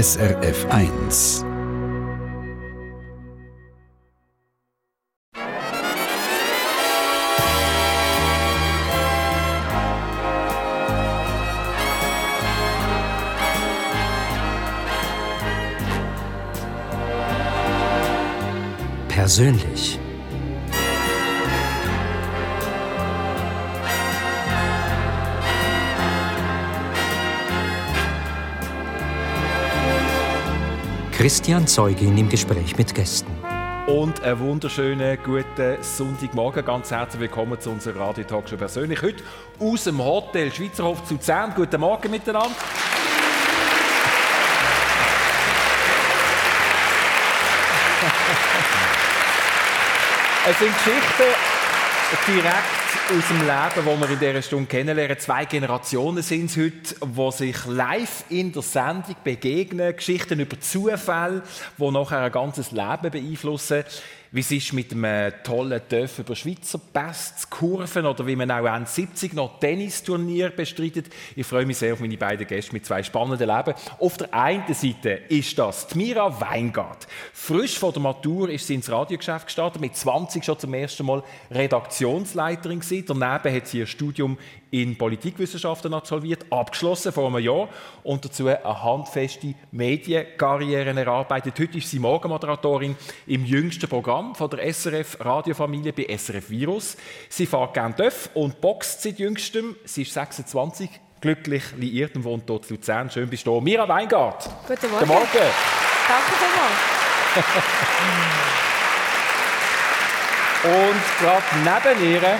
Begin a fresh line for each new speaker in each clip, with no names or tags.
SRF 1.
Persönlich. Christian Zeugin im Gespräch mit Gästen.
Und einen wunderschönen guten Sonntagmorgen. Ganz herzlich willkommen zu unserer Radio Talkshow persönlich. Heute aus dem Hotel Schweizerhof zu Zern. Guten Morgen miteinander. es sind Geschichten direkt aus dem Leben, das wir in dieser Stunde kennenlernen. Zwei Generationen sind es heute, die sich live in der Sendung begegnen. Geschichten über Zufälle, die nachher ein ganzes Leben beeinflussen wie es ist mit einem tollen Dörf über Schweizer Pässe zu kurven oder wie man auch Ende 70 noch Tennisturnier bestreitet. Ich freue mich sehr auf meine beiden Gäste mit zwei spannenden Leben. Auf der einen Seite ist das Mira Weingart. Frisch vor der Matur ist sie ins Radiogeschäft gestartet, mit 20 schon zum ersten Mal Redaktionsleiterin gewesen. Daneben hat sie ihr Studium in Politikwissenschaften absolviert, abgeschlossen vor einem Jahr und dazu eine handfeste Medienkarriere erarbeitet. Heute ist sie Morgenmoderatorin im jüngsten Programm von der SRF Radiofamilie bei SRF Virus. Sie fährt gerne Döff und boxt seit jüngstem. Sie ist 26, glücklich liiert und wohnt dort in Luzern. Schön bist du. Mira Weingart.
Guten Morgen.
Guten Morgen.
Danke vielmals.
Und gerade neben ihr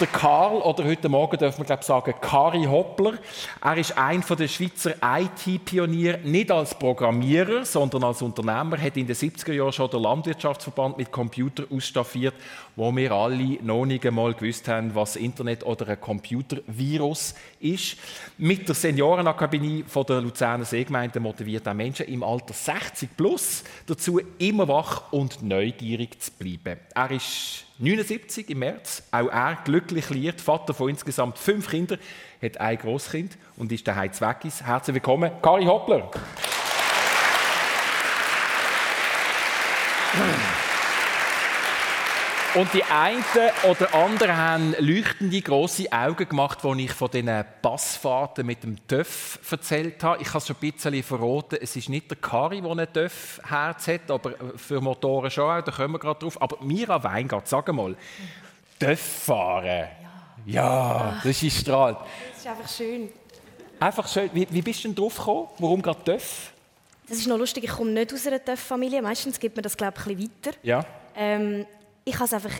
der Karl, oder heute Morgen dürfen wir glaube sagen, Kari Hoppler. Er ist ein der Schweizer IT-Pioniere, nicht als Programmierer, sondern als Unternehmer, hat in den 70er Jahren schon den Landwirtschaftsverband mit Computer ausstaffiert, wo wir alle noch nicht einmal gewusst haben, was Internet oder ein Computervirus ist. Mit der Seniorenakademie von der Luzerner Seegemeinde motiviert er Menschen im Alter 60 plus dazu, immer wach und neugierig zu bleiben. Er ist 79 im März, auch er glücklich liiert, Vater von insgesamt fünf Kindern, hat ein Großkind und ist daheim Zweckis. Herzlich willkommen, Kari Hoppler. Und die einen oder anderen haben leuchtende große Augen gemacht, als ich von diesen Passfahrten mit dem TÜV erzählt habe. Ich habe es schon ein bisschen verraten, es ist nicht der Kari, der ein TÜV-Herz hat, aber für Motoren schon auch, da kommen wir gerade drauf. Aber Mira Weingart, sag mal, TÜV fahren, ja, das ist strahlt.
Das ist einfach schön.
Einfach schön. Wie, wie bist du denn drauf gekommen? Warum gerade TÜV?
Das ist noch lustig, ich komme nicht aus einer TÜV-Familie. Meistens gibt man das, glaube ich, ein bisschen weiter.
Ja.
Ähm, ich habe einfach,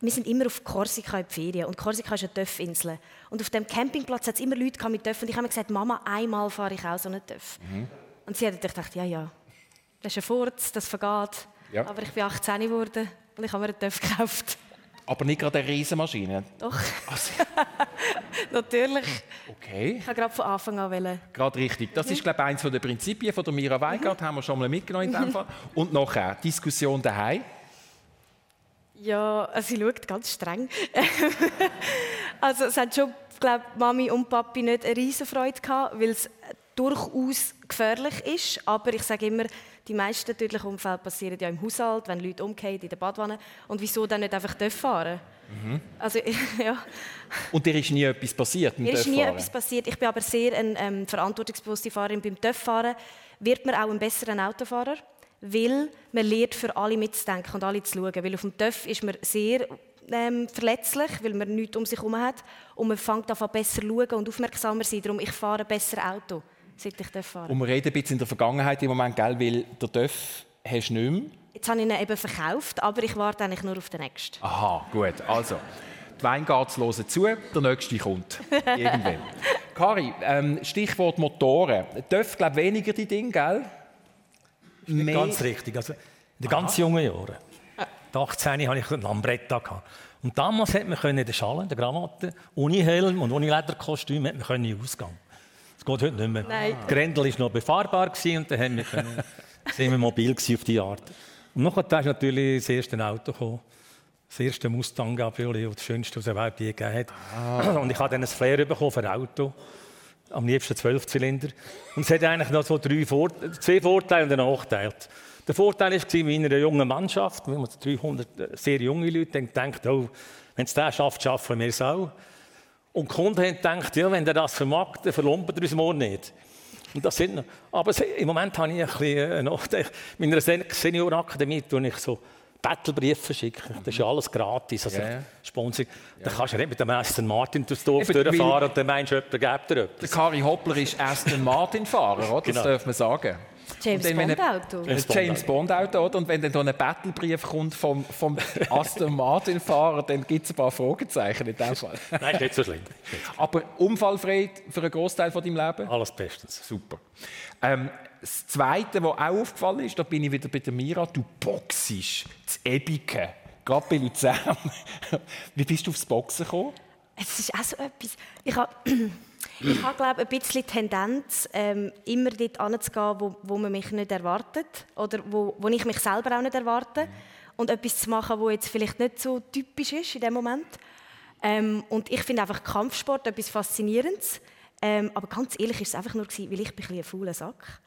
wir sind immer auf Korsika in die Ferien und Korsika ist eine Töff-Insel. Und auf dem Campingplatz hat es immer Leute mit Töff und ich habe mir gesagt, Mama, einmal fahre ich auch so einen Töff.
Mhm.
Und sie hat gedacht, ja, ja, das ist ein Furz, das vergeht.
Ja.
Aber ich bin 18 geworden und ich habe mir einen Töff gekauft.
Aber nicht gerade eine Riesenmaschine.
Doch,
Also,
natürlich.
okay.
Ich habe gerade von Anfang an wollen.
Gerade richtig. Das ist, glaube ich, eines der Prinzipien von der Mira Weingart, haben wir schon mal mitgenommen in dem Fall. Und nachher, Diskussion daheim.
Ja, also sie schaut ganz streng. also es hat schon, glaube Mami und Papi nicht eine riesen Freude gehabt, weil es durchaus gefährlich ist. Aber ich sage immer, die meisten tödlichen Unfälle passieren ja im Haushalt, wenn Leute umgehen in der Badwanne. Und wieso dann nicht einfach fahren? Also ja,
Und dir ist nie etwas passiert
mir ist nie etwas passiert. Ich bin aber sehr eine ähm, verantwortungsbewusste Fahrerin. Beim TÜV-Fahren wird man auch ein besserer Autofahrer, weil man lernt, für alle mitzudenken und alle zu schauen. Weil auf dem TÜV ist man sehr ähm, verletzlich, weil man nichts um sich herum hat. Und man fängt an, besser zu schauen und aufmerksamer zu sein. Darum, ich fahre besser Auto, seit ich fahre.
Und wir reden ein bisschen in der Vergangenheit im Moment, gell, weil der Dörf hast du nicht mehr.
Jetzt habe ich ihn eben verkauft, aber ich warte eigentlich nur auf den nächsten.
Aha, gut. Also, die Weingarts hören zu, der nächste kommt. Irgendwann. Kari, ähm, Stichwort Motoren. Dörf, glaube weniger die Dinge, gell?
Nicht
Mehr-
ganz richtig. Also, in den ganz jungen Jahren, mit 18 hatte ich einen Lambretta. gehabt. Und damals hat man können in der Schale, in der Krawatte, ohne Helm und ohne Lederkostüm hat man können ausgehen. Das geht heute nicht mehr.
Nein.
Die Grendel war noch befahrbar gewesen und dann haben wir können, sind wir mobil gewesen auf die Art. Und nachher ist natürlich das erste Auto gekommen. Das erste Mustang Cabriolet, das schönste, was es überhaupt je gegeben hat. Und ich habe dann ein Flair bekommen für ein Auto. Am liebsten Zwölfzylinder. Und es hat eigentlich noch so drei Vor zwei Vorteile und einen Nachteil. Der Vorteil war, in einer jungen Mannschaft, wir haben 300 äh, sehr junge Leute, denken, oh, wenn es der schafft, schaffen wir es auch. Und die Kunden haben gedacht, ja, wenn der das vermag, dann verlumpert er uns morgen nicht. Und das sind, aber im Moment habe ich ein bisschen äh, Nachteil. In meiner Seniorakademie tue ich so Battlebriefe schicken. Das ist ja alles gratis. Also
Ja, ja.
Sponsoring. Dann kannst du nicht mit dem Aston Martin durchs Dorf
Eben,
durchfahren und dann meinst du, jemand gibt dir
Der
etwas.
Kari Hoppler ist Aston Martin-Fahrer, oder? Das
Genau.
darf man sagen.
James
Und dann, wenn
Bond
er-
Auto.
Ein James Bond-Auto, oder? Und wenn dann da ein Battlebrief kommt vom, vom Aston Martin-Fahrer, dann gibt es ein paar Fragezeichen in dem Fall.
Nein, ist nicht so schlimm.
Aber unfallfrei für einen Großteil von deinem Leben?
Alles bestens.
Super. Ähm, das Zweite, was auch aufgefallen ist, da bin ich wieder bei der Mira, du boxst zu Ebiken, gerade bei Luzern. Wie bist du aufs Boxen gekommen?
Es ist auch so etwas. Ich habe, ich habe glaube ein bisschen Tendenz, ähm, immer dort hinzugehen, wo, wo man mich nicht erwartet oder wo, wo ich mich selber auch nicht erwarte. Und etwas zu machen, was jetzt vielleicht nicht so typisch ist in dem Moment. Ähm, und ich finde einfach Kampfsport etwas Faszinierendes. Ähm, aber ganz ehrlich ist es einfach nur, gewesen, weil ich bin ein, fauler Sack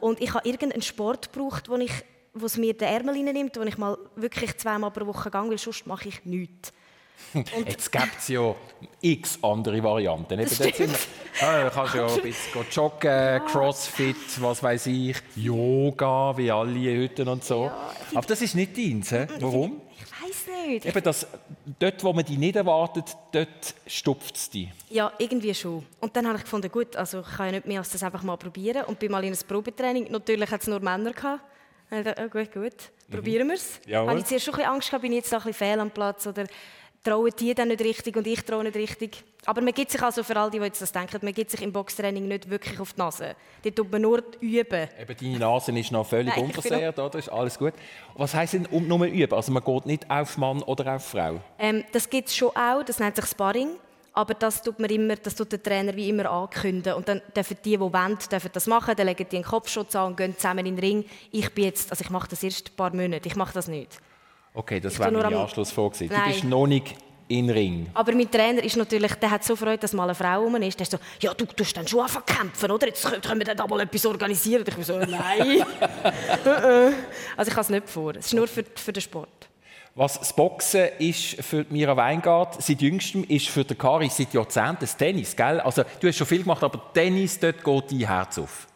Und ich habe irgendeinen Sport gebraucht, wo ich wo es mir den Ärmel reinnimmt, wo ich mal wirklich zweimal pro Woche gehe, weil sonst mache ich nichts.
Jetzt gibt es ja x andere Varianten. Eben, dort sind ja, du kannst ja ein bisschen joggen, Crossfit, was weiß ich, Yoga, wie alle heute und so. Aber das ist nicht deins. hä? Warum?
Ich weiß nicht.
Eben das, dort, wo man dich nicht erwartet, dort stupft es dich.
Ja, irgendwie schon. Und dann habe ich gefunden, gut, also ich kann ja nicht mehr als das einfach mal probieren. Und bin mal in ein Probetraining. Natürlich hat es nur Männer gehabt. Dann habe ich gedacht, oh, gut, gut, probieren wir es.
Jawohl.
Habe ich zuerst schon ein bisschen Angst gehabt, bin ich jetzt da ein bisschen fehl am Platz oder trauen die dann nicht richtig und ich traue nicht richtig. Aber man gibt sich also für all die, die jetzt das denken, man gibt sich im Boxtraining nicht wirklich auf die Nase. Dort tut man nur üben.
Eben, deine Nase ist noch völlig
Nein,
unversehrt, oder? Ist alles gut. Was heisst denn um, nur üben? Also man geht nicht auf Mann oder auf Frau?
Ähm, das gibt es schon auch, das nennt sich Sparring. Aber das tut, man immer, das tut der Trainer wie immer ankündigen. Und dann dürfen die, die wollen, dürfen das machen. Dann legen die einen Kopfschutz an und gehen zusammen in den Ring. Ich bin jetzt, also ich mache das erst ein paar Monate. Ich mache das nicht.
Okay, das
nur
meine Anschlussfrage. Du bist noch nicht in Ring.
Aber mein Trainer ist natürlich, der hat so Freude, dass mal eine Frau rum ist. Der ist so, ja, du tust dann schon anfangen kämpfen, oder? Jetzt können wir dann da mal etwas organisieren. Und ich bin so, nein. also ich habe es nicht vor. Es ist nur für, für den Sport.
Was das Boxen ist für Mira Weingart, seit jüngstem ist für den Kari seit Jahrzehnten das Tennis, gell? Also du hast schon viel gemacht, aber Tennis, dort geht dein Herz auf.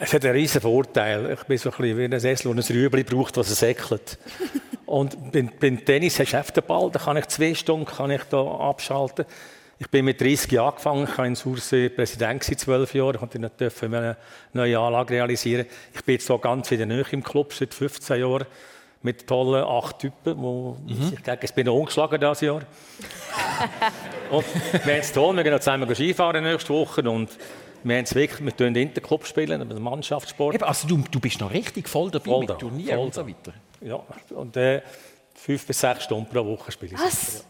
Es hat einen riesen Vorteil. Ich bin so ein bisschen wie ein Sessel, der ein Rüebli braucht, was er säckelt. Und beim, beim Tennis hast du den Ball, da kann ich zwei Stunden kann ich da abschalten. Ich bin mit 30 Jahren angefangen, ich war in Sursee Präsident gewesen, zwölf Jahre, ich konnte nicht eine neue Anlage realisieren. Ich bin jetzt so ganz wieder neu im Club, seit 15 Jahren, mit tollen acht Typen, die ich denke, ich bin noch ungeschlagen dieses Jahr. und wir haben es toll, wir gehen noch zusammen Skifahren nächste Woche und wir haben es wirklich, wir spielen Interclub spielen, einen Mannschaftssport.
Eben, also du, du bist noch richtig voll dabei
Voll
mit
da,
Turnieren
voll
und so weiter.
Ja, und äh, fünf bis sechs Stunden pro Woche spiele ich.
Was?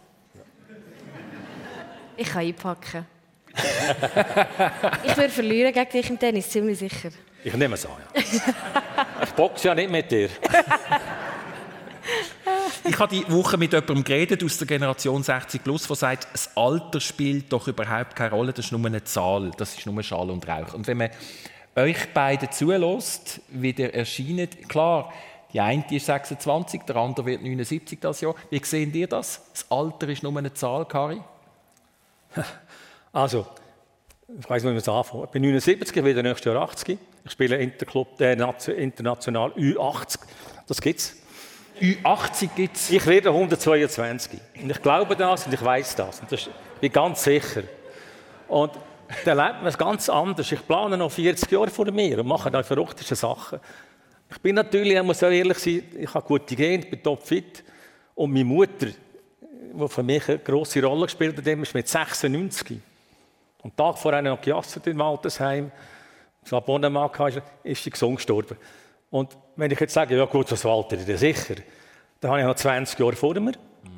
Ich kann einpacken. ich würde verlieren gegen dich im Tennis, ziemlich sicher.
Ich nehme es an, ja. ich boxe ja nicht mit dir.
Ich habe die Woche mit jemandem geredet aus der Generation 60 plus, der sagt, das Alter spielt doch überhaupt keine Rolle, das ist nur eine Zahl, das ist nur Schall und Rauch. Und wenn man euch beide zulässt, wie ihr erscheint, klar, die eine ist 26, der andere wird 79 das Jahr. Wie seht ihr das? Das Alter ist nur eine Zahl, Kari?
Also, ich weiß nicht, wie man es anfangen. Ich bin 79, ich werde nächstes Jahr 80. Ich spiele Interclub, äh, Nation- international U80. Das gibt's.
Ü80 gibt es.
Ich werde 122. Und ich glaube das und ich weiß das. Und das bin ganz sicher. Und dann lebt man es ganz anders. Ich plane noch 40 Jahre vor mir und mache da verrückteste Sachen. Ich bin natürlich, ich muss auch ehrlich sein, ich habe gute Gene, bin topfit. Und meine Mutter, die für mich eine grosse Rolle gespielt hat, ist mit 96. Und Tag vor einer noch gejasset im Altersheim, das Abonnement hatte, ist sie gesund gestorben. Und wenn ich jetzt sage, ja gut, das Walter, ist sicher, dann habe ich noch 20 Jahre vor mir,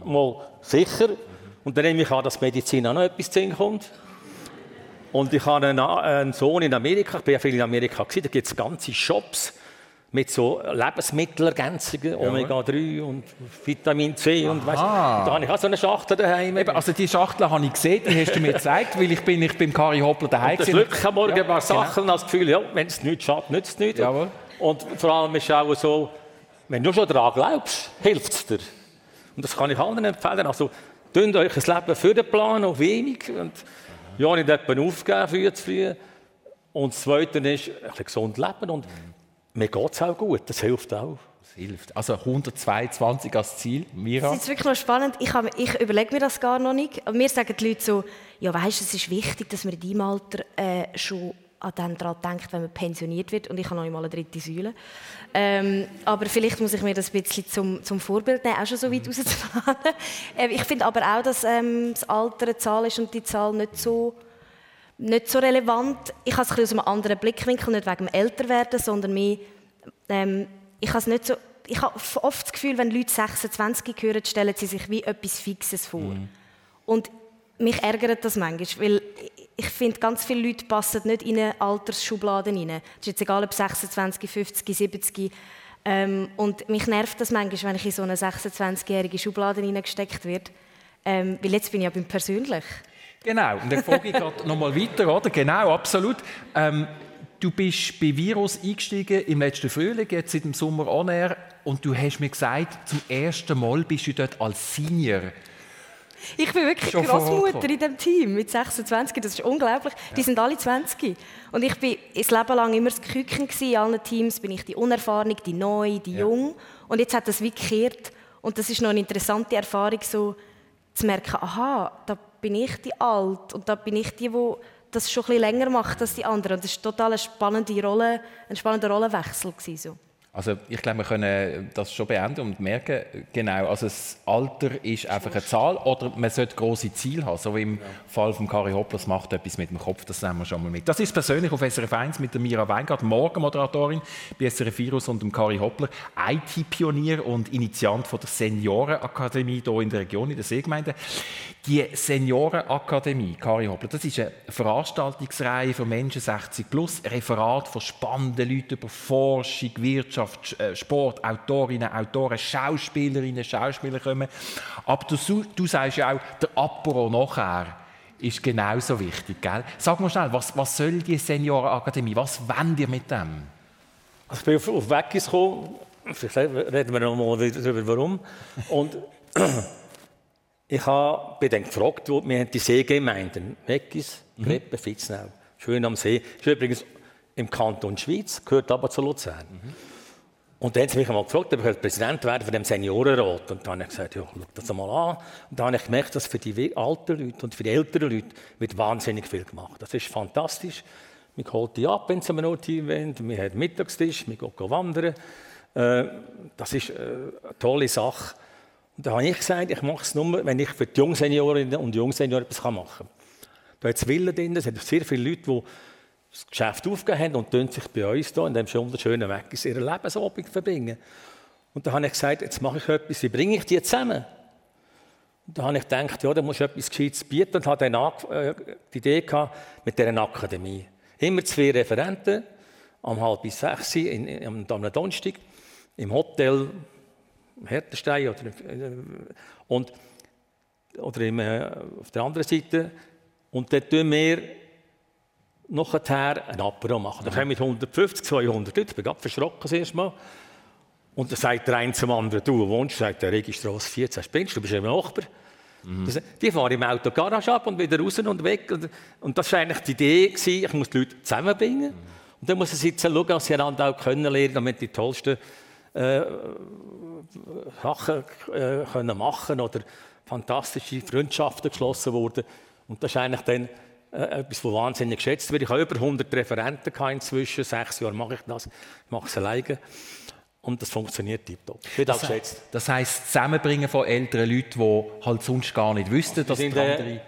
mal sicher. Und dann nehme ich an, dass Medizin auch noch etwas zu kommt. Und ich habe einen, Sohn in Amerika, ich bin ja viel in Amerika gewesen, da gibt es ganze Shops, mit so Lebensmittelergänzungen, Omega-3 und Vitamin C und weißt, da habe ich auch so eine Schachtel daheim.
Eben, also die Schachtel habe ich gesehen, die hast du mir gezeigt, weil ich bin ich beim Kari Hoppler daheim
Das Glück am Morgen ja, ein paar genau. Sachen genau. das Gefühl, ja, wenn es nichts schadet, nützt es nichts. Jawohl. Und vor allem ist es auch so, wenn du schon daran glaubst, hilft es dir. Und das kann ich allen empfehlen. Also, tun euch ein Leben für den Plan, auch wenig. Und ja, nicht jemanden aufgeben, früh zu früh. Und das Zweite ist, ein bisschen gesund leben. Und mir geht es auch gut, das hilft auch.
Das hilft. Also 122 als Ziel,
Mira? Das ist wirklich noch spannend. Ich, habe, ich überlege mir das gar noch nicht. Aber mir sagen die Leute so, ja weißt, es ist wichtig, dass man in deinem Alter äh, schon an den daran denkt, wenn man pensioniert wird. Und ich habe noch nicht mal eine dritte Säule. Ähm, aber vielleicht muss ich mir das ein bisschen zum, zum Vorbild nehmen, auch schon so weit mhm. rauszufahren. äh, ich finde aber auch, dass ähm, das Alter eine Zahl ist und die Zahl nicht so nicht so relevant. Ich habe es ein aus einem anderen Blickwinkel, nicht wegen dem Älterwerden, sondern mehr, ähm, ich habe es nicht so, ich habe oft das Gefühl, wenn Leute 26 hören, stellen sie sich wie etwas Fixes vor. Mhm. Und mich ärgert das manchmal, weil ich finde, ganz viele Leute passen nicht in eine Altersschubladen rein. Es ist jetzt egal, ob 26, 50, 70. Ähm, und mich nervt das manchmal, wenn ich in so eine 26-jährige Schublade hineingesteckt werde. Ähm, weil jetzt bin ich ja beim persönlich.
Genau, und dann frage ich gerade noch mal weiter, oder? Genau, absolut. Ähm, du bist bei Virus eingestiegen im letzten Frühling, jetzt seit dem Sommer on air, und du hast mir gesagt, zum ersten Mal bist du dort als Senior.
Ich bin wirklich Schon Großmutter in diesem Team mit 26, das ist unglaublich. Ja. Die sind alle 20. Und ich bin das Leben lang immer das Küken in allen Teams, bin ich die Unerfahrene, die Neue, die ja. Jung. Und jetzt hat das wie gekehrt. Und das ist noch eine interessante Erfahrung, so zu merken, aha, da bin ich die Alt und da bin ich die, die das schon ein bisschen länger macht als die anderen. Und das war total eine spannende Rolle, ein spannender Rollenwechsel. Gewesen, so.
Also ich glaube, wir können das schon beenden und merken, genau, also das Alter ist einfach eine Zahl oder man sollte große Ziele haben, so wie im ja. Fall von Kari Hoppler, das macht etwas mit dem Kopf, das nehmen wir schon mal mit. Das ist persönlich auf SRF 1 mit der Mira Weingart, Morgenmoderatorin bei SRF Virus und dem Kari Hoppler, IT-Pionier und Initiant von der Seniorenakademie hier in der Region, in der Seegemeinde. Die Seniorenakademie, Kari Hoppler, das ist eine Veranstaltungsreihe für Menschen 60 plus, Referat von spannenden Leuten über Forschung, Wirtschaft, äh, Sport, Autorinnen, Autoren, Schauspielerinnen, Schauspieler kommen. Aber du, du sagst ja auch, der Apero nachher ist genauso wichtig. Gell? Sag mal schnell, was, was soll die Seniorenakademie, was wollen ihr mit dem?
Also ich bin auf, auf Weggis gekommen, vielleicht reden wir noch mal darüber, warum. Und Ich habe, bin dann gefragt, wo, wir haben die Seegemeinden, Weggis, Greppen, mhm. Fitznau, schön am See. Ist übrigens im Kanton Schweiz, gehört aber zu Luzern. Mhm. Und dann haben sie mich einmal gefragt, ob ich Präsident werden von dem Seniorenrat. Und dann habe ich gesagt, ja, schau das mal an. Und dann habe ich gemerkt, dass für die alten Leute und für die älteren Leute wird wahnsinnig viel gemacht. Das ist fantastisch. Wir holen die ab, wenn sie an einem Team wollen. Wir haben Mittagstisch, wir gehen wandern. Äh, das ist äh, eine tolle Sache. Und da habe ich gesagt, ich mache es nur, wenn ich für die Jungseniorinnen und Jungsenioren etwas machen kann. Da hat es Willen drin, es sind sehr viele Leute, die das Geschäft aufgegeben haben und sich bei uns hier in diesem wunderschönen Weg ihre Lebensabend verbringen. Und da habe ich gesagt, jetzt mache ich etwas, wie bringe ich die zusammen? Und da habe ich gedacht, ja, da muss ich etwas Gescheites bieten und habe dann äh, die Idee gehabt mit dieser Akademie. Immer zwei Referenten, am halb bis sechs, in, am Donnerstag, im Hotel Härtestein oder, äh, und, oder im, äh, auf der anderen Seite. Und dort tun wir nachher ein Apero machen. Da kommen mit 150, 200 Leute. Ich bin gerade verschrocken das erste Mal. Und dann sagt der eine zum anderen, du wohnst, sagt der Registrasse 14, spinnst du, bist ein Nachbar. Mhm. Das, die fahren im Auto Garage ab und wieder raus und weg. Und, und das war eigentlich die Idee, gewesen, ich muss die Leute zusammenbringen. Mhm. Und dann muss sie schauen, dass sie einander auch kennenlernen, damit die tollsten äh, Sachen äh, können machen oder fantastische Freundschaften geschlossen wurden. Und das ist eigentlich dann äh, etwas, was wahnsinnig geschätzt wird. Ich habe über 100 Referenten inzwischen. Sechs Jahre mache ich das. Ich mache es alleine. Und das funktioniert tiptop.
Wird auch geschätzt. Das heisst, Zusammenbringen von älteren Leuten, die halt sonst gar nicht wüssten, dass die
äh, andere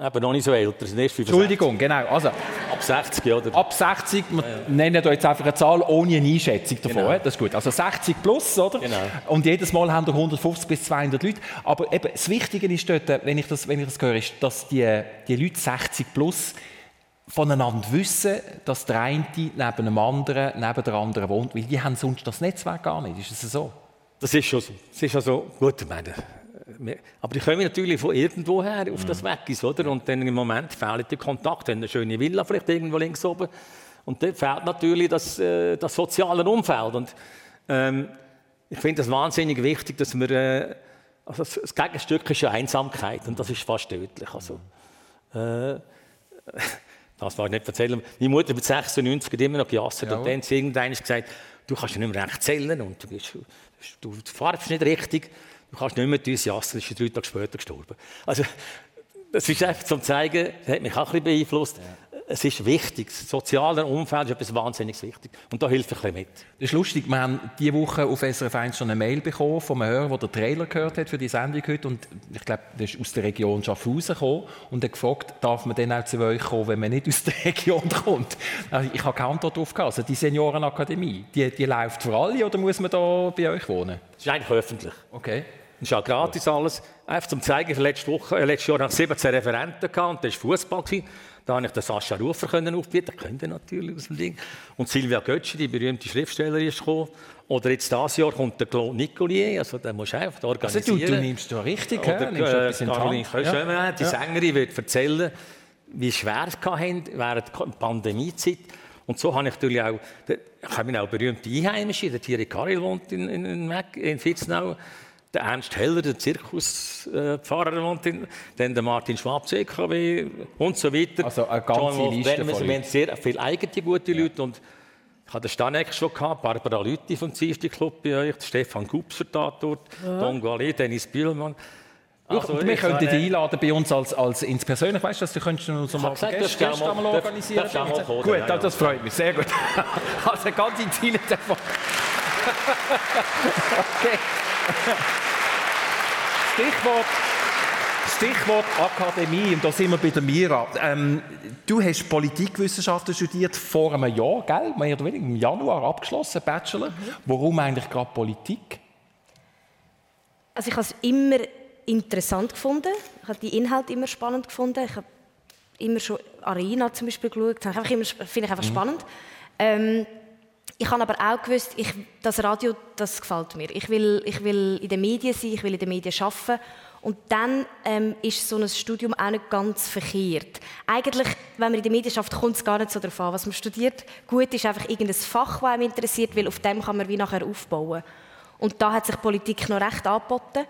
eben noch nicht so älter, sind erst
Entschuldigung, genau. Also,
ab 60, oder?
Ab 60, wir ja, ja. nennen da jetzt einfach eine Zahl ohne eine Einschätzung davon. Genau. Das ist gut. Also 60 plus, oder? Genau. Und jedes Mal haben wir 150 bis 200 Leute. Aber eben, das Wichtige ist dort, wenn ich das, wenn ich das höre, ist, dass die, die Leute 60 plus voneinander wissen, dass der eine neben dem anderen, neben der anderen wohnt, weil die haben sonst das Netzwerk gar nicht. Ist es so?
Das ist schon so. Das ist also, gut, ich meine, aber die kommen natürlich von irgendwoher auf das mhm. Weg ist, oder? Und dann im Moment fehlen die Kontakte. Eine schöne Villa vielleicht irgendwo links oben. Und dann fehlt natürlich das, äh, das soziale Umfeld. Und ähm, ich finde es wahnsinnig wichtig, dass wir äh, also das Gegenstück ist ja Einsamkeit und das ist fast tödlich. Also, äh, das war ich nicht erzählen. Meine Mutter mit 96 hat immer noch gejasset und dann hat sie irgendwann gesagt, du kannst ja nicht mehr recht zählen und du, bist, du farbst nicht richtig, du kannst nicht mehr jassen, ist drei Tage später gestorben. Also, das ist einfach zum zeigen, das hat mich auch ein bisschen beeinflusst. Ja es ist wichtig. Das soziale Umfeld ist etwas wahnsinnig wichtig. Und da hilft ein bisschen mit.
Das ist lustig. Wir haben diese Woche auf SRF 1 schon eine Mail bekommen von einem Hörer, der den Trailer gehört hat für die Sendung heute. Und ich glaube, der ist aus der Region Schaffhausen gekommen und hat gefragt, darf man dann auch zu euch kommen, wenn man nicht aus der Region kommt? Also ich habe keine Antwort darauf gehabt. Also die Seniorenakademie, die, die läuft für alle oder muss man da bei euch wohnen?
Das ist eigentlich öffentlich.
Okay.
Das ist auch gratis alles. Einfach zum Zeigen, letzte Woche, äh, letztes Jahr ich 17 Referenten gehabt, und das war Fußball. Da konnte ich den Sascha Rufer können aufbieten, der könnte natürlich aus dem Ding. Und Silvia Götzsche, die berühmte Schriftstellerin, ist gekommen. Oder jetzt dieses Jahr kommt der Claude Nicolier, also den musst du einfach organisieren.
Also du, du nimmst du richtig,
Oder äh, Caroline Köschömer, ja. die Sängerin, wird erzählen, wie schwer es hatten während der Pandemiezeit. Und so habe ich natürlich auch, ich habe auch berühmte Einheimische, der Thierry Karel wohnt in, in, in, in Fitznau, der Ernst Heller, der Zirkuspfarrer, in, dann der Martin Schwab, CKW und so weiter.
Also eine ganze John Liste
Wir haben sehr viele eigene gute ja. Leute und ich hatte den Stanek schon gehabt, Barbara Lüthi vom Ziesti Club bei euch, Stefan Gubser dort, ja. Don Gualet, Dennis Bielmann.
Also, wir könnten dich einladen bei uns als, als ins Persönliche. Weißt du, dass du könntest uns mal
gesagt, Gäste, Gäste mal, mal organisieren
darf, darf mal Gut, ja, das freut mich. Sehr gut. also ganz in Ziele davon. okay. Stichwort, Stichwort Akademie, und da sind wir bei der Mira. Ähm, du hast Politikwissenschaften studiert vor einem Jahr, gell? Mehr oder weniger im Januar abgeschlossen, Bachelor. Mhm. Warum eigentlich gerade Politik?
Also ich habe es immer interessant gefunden. Ich habe die Inhalte immer spannend gefunden. Ich habe immer schon Arena zum Beispiel geschaut. Das finde ich einfach mhm. spannend. Ähm, ich habe aber auch gewusst, ich, das Radio, das gefällt mir. Ich will, ich will in den Medien sein, ich will in den Medien arbeiten. Und dann ähm, ist so ein Studium auch nicht ganz verkehrt. Eigentlich, wenn man in den Medien schafft, kommt es gar nicht so darauf an, was man studiert. Gut ist einfach irgendein Fach, das einem interessiert, weil auf dem kann man wie nachher aufbauen. Und da hat sich Politik noch recht angeboten.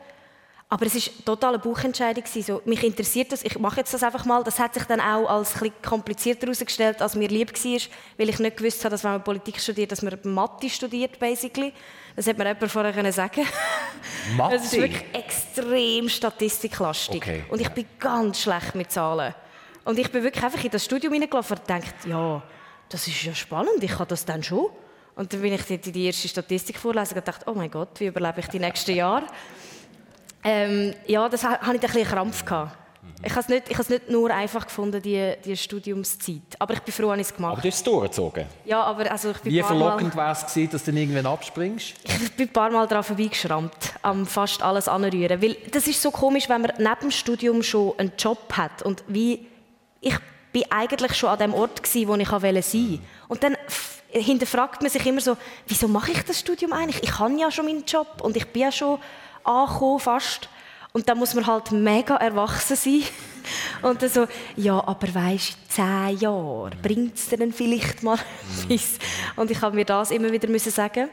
Aber es war total eine Buchentscheidung. So, mich interessiert das, ich mache jetzt das einfach mal. Das hat sich dann auch als etwas komplizierter herausgestellt, als mir lieb war, weil ich nicht gewusst habe, dass wenn man Politik studiert, dass man Mathe studiert, basically. Das hätte mir jemand vorher können sagen
Mathe?
Es ist wirklich extrem statistiklastig. Okay. Und ich bin ganz schlecht mit Zahlen. Und ich bin wirklich einfach in das Studium hineingelaufen und dachte, ja, das ist ja spannend, ich kann das dann schon. Und dann bin ich in die erste Statistik vorlesen und dachte, oh mein Gott, wie überlebe ich die nächsten Jahre? Ähm, ja, das hatte ich ein bisschen Krampf. Gehabt. Ich habe es nicht, nicht nur einfach gefunden, die, die Studiumszeit. Aber ich bin froh, dass ich es gemacht
habe. Aber du hast es durchgezogen?
Ja, aber also ich bin
Wie verlockend war es, gewesen, dass du dann irgendwann abspringst?
Ich bin ein paar Mal daran vorbeigeschrammt, am fast alles anrühren. Weil das ist so komisch, wenn man neben dem Studium schon einen Job hat. Und wie, ich bin eigentlich schon an dem Ort, gewesen, wo ich sein wollte. Und dann hinterfragt man sich immer so, wieso mache ich das Studium eigentlich? Ich habe ja schon meinen Job und ich bin ja schon angekommen fast. Und dann muss man halt mega erwachsen sein. Und dann so, ja, aber weisst, in zehn Jahren bringt es dann vielleicht mal etwas. Und ich habe mir das immer wieder müssen sagen.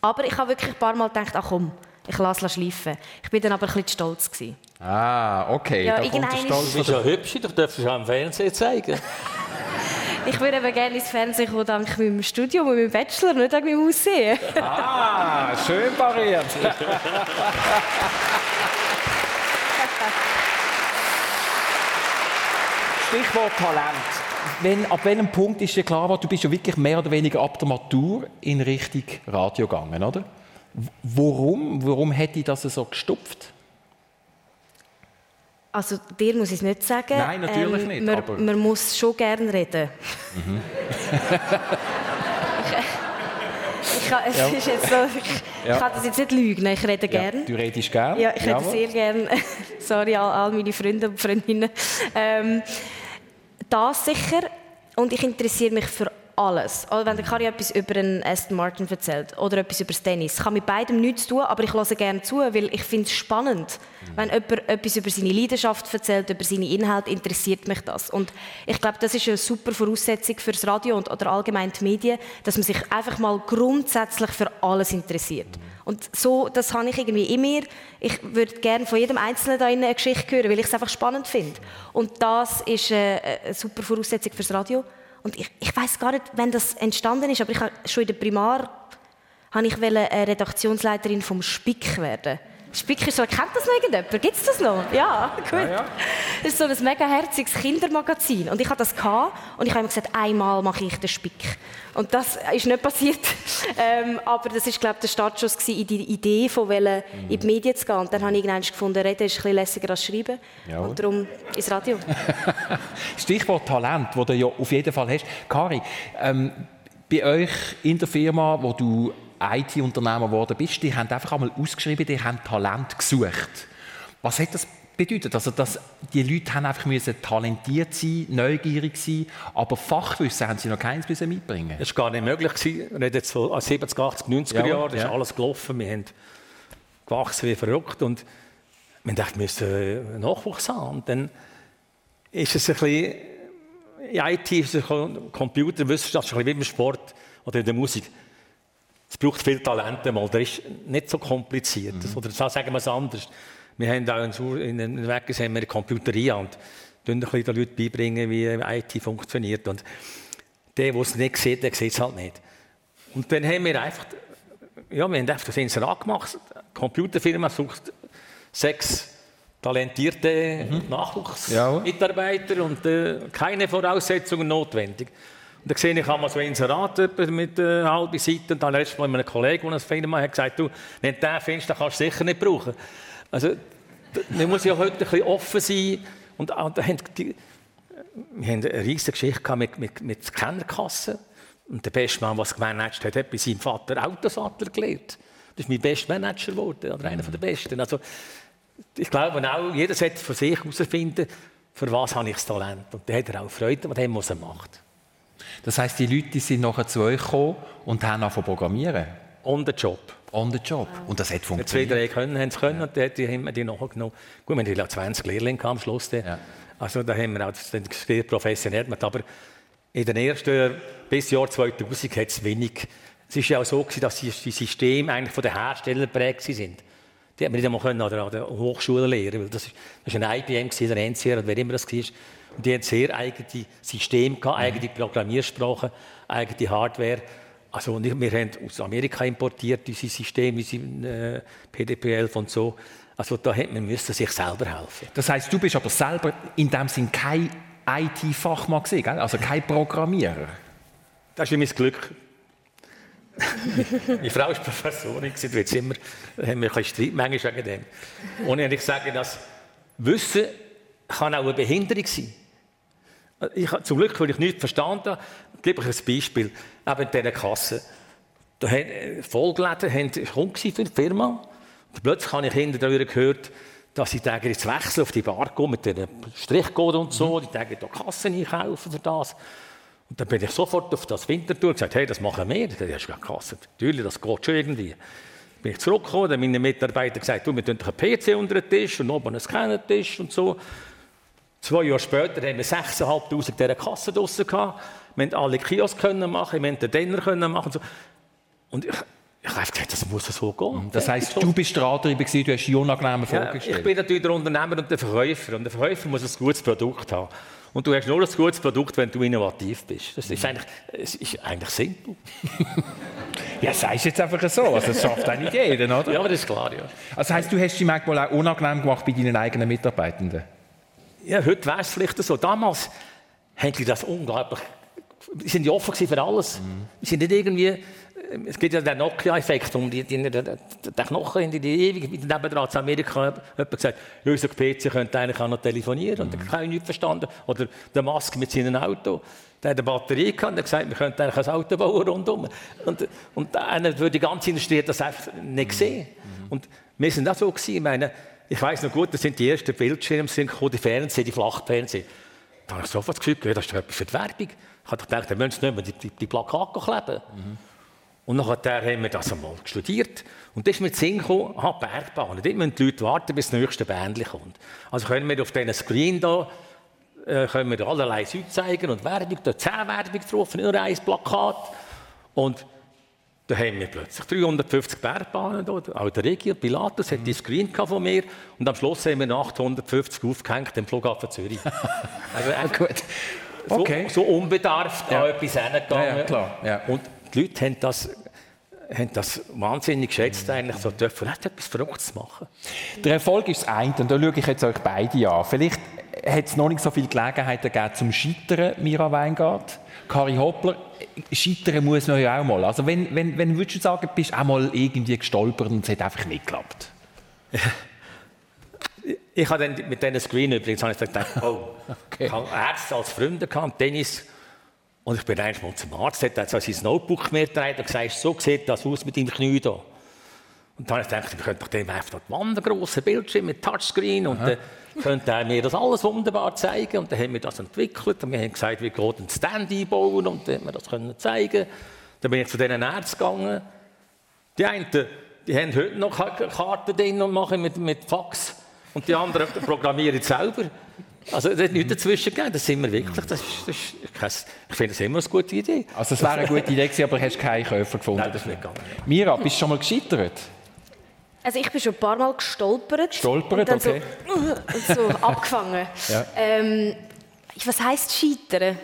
Aber ich habe wirklich ein paar Mal gedacht, ach komm, ich lasse es schleifen. Ich bin dann aber ein bisschen stolz. Gewesen.
Ah, okay.
Ja, da kommt der
Stolz. Du bist ja hübsch, du darfst es auch im Fernsehen zeigen.
Ich würde aber gerne ins Fernsehen kommen, dank meinem Studium und meinem Bachelor, nicht dank meinem Aussehen.
Ah, schön pariert. Stichwort Talent. Wenn, ab welchem Punkt ist dir klar, du bist ja wirklich mehr oder weniger ab der Matur in Richtung Radio gegangen, oder? Warum? Warum hätte ich das so gestopft?
Also dir muss ich es nicht sagen.
Nein, natürlich ähm, nicht.
Man, aber... man muss schon gerne reden. Mhm. ich, kann, es ja. ist jetzt so, ich, ja. kann das jetzt nicht lügen, ich rede ja. gerne.
Du redest gerne?
Ja, ich rede Jawohl. sehr gerne. Sorry, all, all, meine Freunde und Freundinnen. Ähm, das sicher. und ich interessiere mich für alles. Oder wenn der Kari etwas über einen Aston Martin erzählt oder etwas über das Tennis. Ich habe mit beidem nichts zu tun, aber ich höre gerne zu, weil ich finde es spannend. Wenn jemand etwas über seine Leidenschaft erzählt, über seine Inhalte, interessiert mich das. Und ich glaube, das ist eine super Voraussetzung für das Radio und, oder allgemein die Medien, dass man sich einfach mal grundsätzlich für alles interessiert. Und so, das habe ich irgendwie in mir. Ich würde gerne von jedem Einzelnen da eine Geschichte hören, weil ich es einfach spannend finde. Und das ist eine, eine super Voraussetzung für das Radio. Und ich, ich weiß gar nicht, wenn das entstanden ist, aber ich habe schon in der Primar habe ich eine Redaktionsleiterin vom Spick werden. Spick ist so, kennt das noch irgendjemand? Gibt es das noch? Ja, gut. Ja, ja. Das ist so ein mega herziges Kindermagazin. Und ich hatte das gehabt, und ich habe immer gesagt, einmal mache ich den Spick. Und das ist nicht passiert. ähm, aber das ist, glaube ich, der Startschuss in die Idee, von mhm. in die Medien zu gehen. Und dann habe ich irgendwann gefunden, reden ist ein bisschen lässiger als schreiben. Ja. Und darum ins Radio.
Stichwort Talent, das du ja auf jeden Fall hast. Kari, ähm, bei euch in der Firma, wo du IT-Unternehmer geworden bist, die haben einfach einmal ausgeschrieben, die haben Talent gesucht. Was hat das bedeutet? Also, dass die Leute haben einfach müssen talentiert sein, neugierig sein, aber Fachwissen haben sie noch keins müssen mitbringen.
Das war gar nicht möglich gewesen. Reden jetzt von 70, 80, 90er Jahren, da ist alles gelaufen. Wir haben gewachsen wie verrückt und wir dachten, wir müssen Nachwuchs haben. Und dann ist es ein bisschen, in IT Computerwissenschaft, ein bisschen wie im Sport oder in der Musik es braucht viel Talente mal. Das ist nicht so kompliziert. Mhm. Oder sagen wir es anders. Wir haben auch in den haben wir eine Computerie und den Leuten beibringen, wie IT funktioniert. Und der, der es nicht sieht, der sieht es halt nicht. Und dann haben wir einfach, ja, wir haben einfach das Inserat gemacht. Die Computerfirma sucht sechs talentierte mhm. Nachwuchsmitarbeiter ja. und äh, keine Voraussetzungen notwendig. Und dann sehe ich einmal so Inserat mit einer halben Seite und dann letztes Mal mit einem Kollegen, der eine Firma hat, gesagt, du, wenn du den findest, dann kannst du sicher nicht brauchen. Also, man muss ja heute ein bisschen offen sein. Und, und die, wir haben eine riesige Geschichte mit, mit, mit Kennerkassen. Und der beste Mann, der es gemanagt hat, hat bei seinem Vater Autosattler gelernt. Das ist mein bester Manager geworden, oder einer der besten. Also, ich glaube auch, jeder sollte von sich herausfinden, für was habe ich das Talent. Und da hat er auch Freude was er macht.
Das heißt, die Leute sind nachher zu euch gekommen und haben angefangen programmieren?
On the job.
On the job. Und das hat funktioniert?
Zwei, drei können, haben es können ja. und die haben wir die nachgenommen. Gut, wir hatten 20 Lehrlinge am Schluss. Ja. Also da haben wir auch sehr professionell gemacht. Aber in den ersten bis Jahr 2000 hat es wenig. Es war ja auch so, dass die Systeme eigentlich von den Herstellern geprägt sind. Die hat man nicht einmal an der, an der Hochschule lernen weil das, war ein IBM, der NCR, oder wer immer das war. Die haben sehr eigene Systeme gehabt, eigene Programmiersprachen, eigene Hardware. Also wir haben aus Amerika importiert diese Systeme, diese äh, PDP-11 und so. Also da hätte man müssen sich selber helfen.
Das heißt, du bist aber selber in dem Sinn kein IT-Fachmann gewesen, also kein Programmierer.
Das ist mein Glück. Meine Frau war Professorin, jetzt immer, haben wir ein Streit manchmal wegen dem. Und ich sage, dass Wissen kann auch eine Behinderung sein. Ich, zum Glück, weil ich nichts verstanden habe, gebe ich ein Beispiel. Eben in dieser Kasse. Da haben äh, Vollgeläden haben für die Firma. Und plötzlich habe ich hinterher gehört, dass sie jetzt wechseln auf die Barcode mit dem Strichcode und so. Mhm. Die Tage hier Kassen einkaufen für das. Und dann bin ich sofort auf das Wintertour und gesagt, hey, das machen wir. Das ist ja Kasse. Natürlich, das geht schon irgendwie. Bin ich zurückgekommen, dann meine Mitarbeiter gesagt, du, wir tun einen PC unter den Tisch und oben einen Scanner-Tisch und so. Zwei Jahre später haben wir 6'500 dieser Kasse draussen gehabt. Wir konnten alle Kiosk können machen, wir konnten den Dinner können machen. Und, so. und ich, ich habe gesagt, das muss so gehen.
Das heisst, du bist der Antreiber du hast die unangenehmen Fragen ja,
gestellt. Ich bin natürlich der Unternehmer und der Verkäufer. Und der Verkäufer muss ein gutes Produkt haben. Und du hast nur ein gutes Produkt, wenn du innovativ bist. Das ist eigentlich, es ist eigentlich simpel.
ja, sagst jetzt einfach so. Also, das schafft eigentlich jeder, oder?
Ja, aber das ist klar, ja.
Also heisst, du hast dich manchmal auch unangenehm gemacht bei deinen eigenen Mitarbeitenden?
Ja, heute wäre es vielleicht so. Damals haben die das unglaublich. Sie sind ja offen für alles. Mhm. Sie sind nicht irgendwie. Äh, es gibt ja den Nokia-Effekt, um die, die, die, die Knochen in die, die ewig mit nebendran zu Amerika jemand gesagt, unser PC könnte eigentlich auch noch telefonieren. Mhm. Und dann habe ich nichts verstanden. Oder der Musk mit seinem Auto. Der hat eine Batterie gehabt und hat gesagt, wir könnten eigentlich ein Auto bauen rundum. Und, und einer würde die ganze Industrie das einfach nicht mhm. sehen. Mhm. Und wir sind auch so gewesen. Ich meine, ich weiß noch gut, das sind die ersten Bildschirme, sind die Fernsehen, die Flachfernsehen. Da habe ich sofort das Gefühl, das ist etwas für die Werbung. Ich habe gedacht, dann müssen nicht mehr die, die, die Plakate kleben. Mhm. Und dann haben wir das einmal studiert. Und dann ist mir der Sinn gekommen, aha, Bergbahn. Dort müssen die Leute warten, bis das nächste Bändchen kommt. Also können wir auf diesem Screen hier äh, können wir allerlei Zeug zeigen und Werbung, da 10 Werbung drauf, nicht nur ein Plakat. Und da haben wir plötzlich 350 Bergbahnen. Auch der Regio Pilatus hat die Screen von mir. Und am Schluss haben wir 850 aufgehängt im Flughafen Zürich. also,
ah, gut.
Okay. So, so unbedarft ja. an etwas hingegangen.
Ja, klar. Ja.
Und die Leute haben das, haben das wahnsinnig geschätzt, eigentlich so dürfen, etwas Verrücktes machen.
Der Erfolg ist das eine, und da schaue ich jetzt euch beide an. Vielleicht hat es noch nicht so viele Gelegenheiten gegeben zum Scheitern, Mira Weingart. Kari Hoppler, scheitern muss man ja auch mal. Also wenn, wenn, wenn würdest du sagen, bist du auch mal irgendwie gestolpert und es hat einfach nicht geklappt?
ich habe dann mit diesen Screen übrigens habe ich gedacht, oh, okay. ich habe Ärzte als Freunde gehabt, Dennis. Und ich bin eigentlich mal zum Arzt, hat er sein Notebook mir getragen und gesagt, so sieht das aus mit deinem Knie hier. Und dann habe ich gedacht, wir könnten doch dem einfach die Wand, einen grossen Bildschirm mit Touchscreen und dann könnte er mir das alles wunderbar zeigen. Und dann haben wir das entwickelt und wir haben gesagt, wir können einen Stand einbauen und dann haben wir das können zeigen. Dann bin ich zu diesen Ärzten gegangen. Die einen, die haben heute noch Karten drin und machen mit, mit Fax. Und die anderen programmieren selber. Also, es hat nichts dazwischen gegeben. Das sind wir wirklich. Das ist, das ist, ich finde das immer eine gute Idee.
Also, es wäre eine gute Idee gewesen, aber hast keinen Käufer gefunden.
Nein, das ist nicht gegangen.
Mira, bist du schon mal gescheitert?
Also ich bin schon ein paar Mal gestolpert.
Gestolpert,
und
okay.
So, und so abgefangen.
Ja.
Ähm, was heisst scheitern?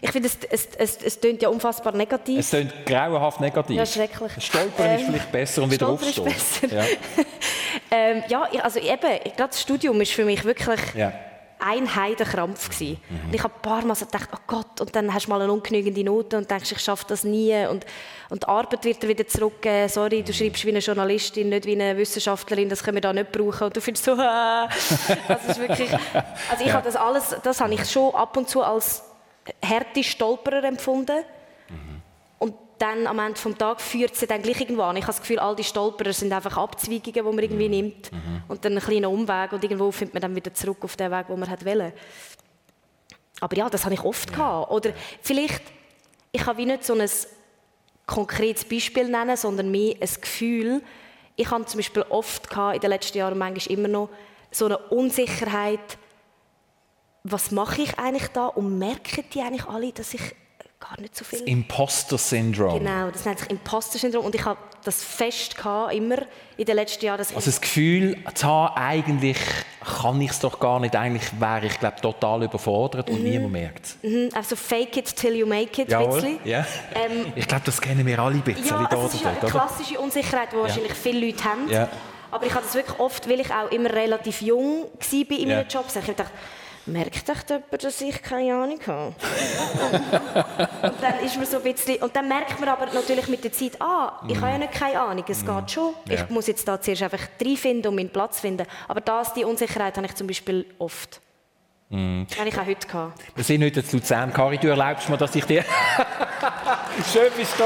Ich finde, es, es, es, es tönt ja unfassbar negativ.
Es tönt grauenhaft negativ.
Ja, schrecklich.
Stolpern ähm, ist vielleicht besser und wieder aufstehen.
Ist besser. Ja, ähm, ja also eben, gerade das Studium ist für mich wirklich...
Ja
ein Heidenkrampf gewesen. Mhm. Und ich habe ein paar Mal so gedacht, oh Gott, und dann hast du mal eine ungenügende Note und denkst, ich schaffe das nie. Und, und die Arbeit wird dir wieder zurückgeben. Sorry, du schreibst wie eine Journalistin, nicht wie eine Wissenschaftlerin, das können wir da nicht brauchen. Und du findest so, ah. also, ist wirklich, also ich ja. habe das alles, das habe ich schon ab und zu als harte Stolperer empfunden dann am Ende des Tages führt es dann gleich irgendwo an. Ich habe das Gefühl, all die Stolperer sind einfach Abzweigungen, die man irgendwie mhm. nimmt. Mhm. Und dann ein kleiner Umweg und irgendwo findet man dann wieder zurück auf den Weg, den man hat wollen. Aber ja, das habe ich oft ja. gehabt. Oder vielleicht, ich kann wie nicht so ein konkretes Beispiel nennen, sondern mehr ein Gefühl. Ich habe zum Beispiel oft gehabt, in den letzten Jahren manchmal immer noch so eine Unsicherheit, was mache ich eigentlich da und merken die eigentlich alle, dass ich gar nicht so viel.
Das Imposter-Syndrom.
Genau, das nennt sich Imposter-Syndrom. Und ich habe das fest gehabt, immer in den letzten Jahren.
also das Gefühl zu haben, eigentlich kann ich es doch gar nicht, eigentlich wäre ich glaube total überfordert mhm. und niemand merkt es.
Mhm. Also fake it till you make it,
Jawohl. Ja. Ähm, ich glaube, das kennen wir alle ein bisschen.
Ja, also das ist eine klassische Unsicherheit, die ja. wahrscheinlich viele Leute haben.
Ja.
Aber ich habe das wirklich oft, weil ich auch immer relativ jung war in meinen ja. Jobs. Ich habe gedacht, merkt echt jemand, dass ich keine Ahnung habe? und, dann ist man so ein bisschen, und dann merkt man aber natürlich mit der Zeit, ah, ich habe ja nicht keine Ahnung, es geht mm. schon. Ja. Ich muss jetzt da zuerst einfach reinfinden und meinen Platz finden. Aber das, die Unsicherheit habe ich zum Beispiel oft. Mm. Habe ich auch heute gehabt.
Wir sind heute zu Luzern. Kari, du erlaubst mir, dass ich dir... Schön bist du.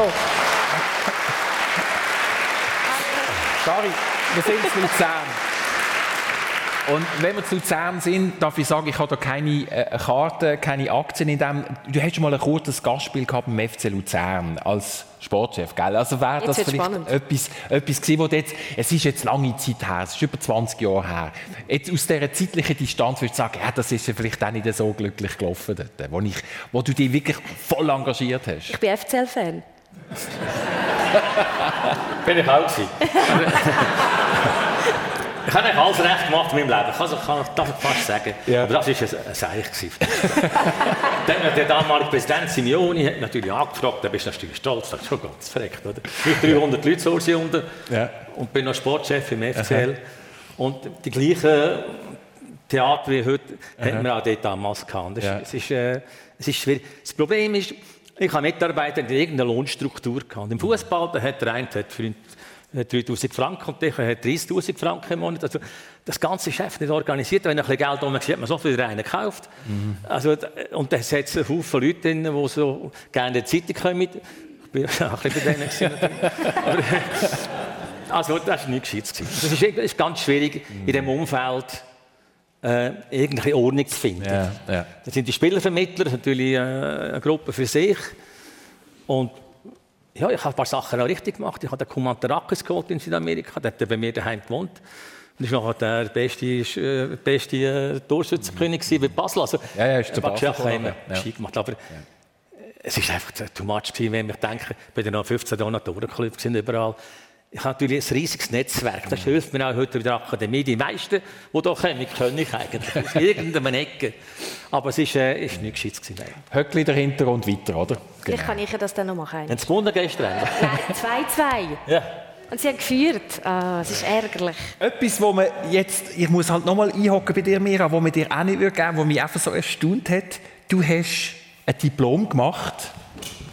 Kari, wir sind zu Luzern. Und wenn wir zu Luzern sind, darf ich sagen, ich habe da keine äh, Karte, keine Aktien in dem. Du hast schon mal ein kurzes Gastspiel gehabt beim FC Luzern als Sportchef, gell? Also wäre das vielleicht spannend. etwas, etwas gewesen, wo jetzt, es ist jetzt lange Zeit her, es ist über 20 Jahre her. Jetzt aus dieser zeitlichen Distanz würdest du sagen, ja, das ist ja vielleicht auch nicht so glücklich gelaufen dort, wo, ich, wo du dich wirklich voll engagiert hast.
Ich bin FCL-Fan.
bin ich auch Ich habe alles recht gemacht in meinem Leben. Ich kann, kann, darf ich fast sagen. Ja. Aber das war ein, ein Seich. Dann der damalige Präsident Simeoni hat natürlich angefragt, da bist du natürlich stolz, das ist schon ganz verreckt, oder? Mit 300 Leuten so unten ja. und bin noch Sportchef im FCL. Aha. Und die gleichen Theater wie heute Aha. hat man auch dort damals gehabt. Das, ja. es, ist, äh, es ist schwierig. Das Problem ist, ich habe Mitarbeiter in irgendeiner Lohnstruktur gehabt. Im Fußball hat der eine hat 3000 Franken und der hat 30.000 Franken im Monat. Also das ganze Geschäft nicht organisiert. Wenn ein bisschen Geld um hat man so viel rein gekauft. Mhm. Also, und da hat es Haufen Leute drin, die so gerne in die Zeitung kommen. Ich bin auch ein bisschen bei denen. Aber, also das war nicht gescheit. Das ist, ist ganz schwierig, mhm. in diesem Umfeld äh, irgendeine Ordnung zu finden.
Ja, ja.
Das sind die Spielervermittler, natürlich äh, eine Gruppe für sich. Und ja, ich habe ein paar Sachen auch richtig gemacht. Ich habe den Kumantarakis geholt in Südamerika, der hat bei mir daheim gewohnt. Und war nachher der beste, äh, beste äh, Torschützenkönig bei Basel. Also,
Ja, ja, ist der Basel
immer
ja.
Gemacht. Aber es ist einfach too much gewesen, wenn ich denke, ich dann noch 15 Jahre gewesen, überall. Ich habe natürlich ein riesiges Netzwerk. Das hilft mir auch heute in der Akademie. Die meisten, die hier kommen, können ich eigentlich. Aus irgendeiner Ecke. Aber es ist, äh, ist nicht gescheit.
Höckli dahinter und weiter, oder?
Vielleicht kann ich ja das dann noch machen.
Haben Sie gewonnen gestern?
Nein, 2-2.
ja.
Und sie haben geführt. Ah, es ist ärgerlich.
Etwas, wo man jetzt, ich muss halt nochmal einhocken bei dir, Mira, wo man dir auch nicht würde geben, wo mich einfach so erstaunt hat. Du hast ein Diplom gemacht,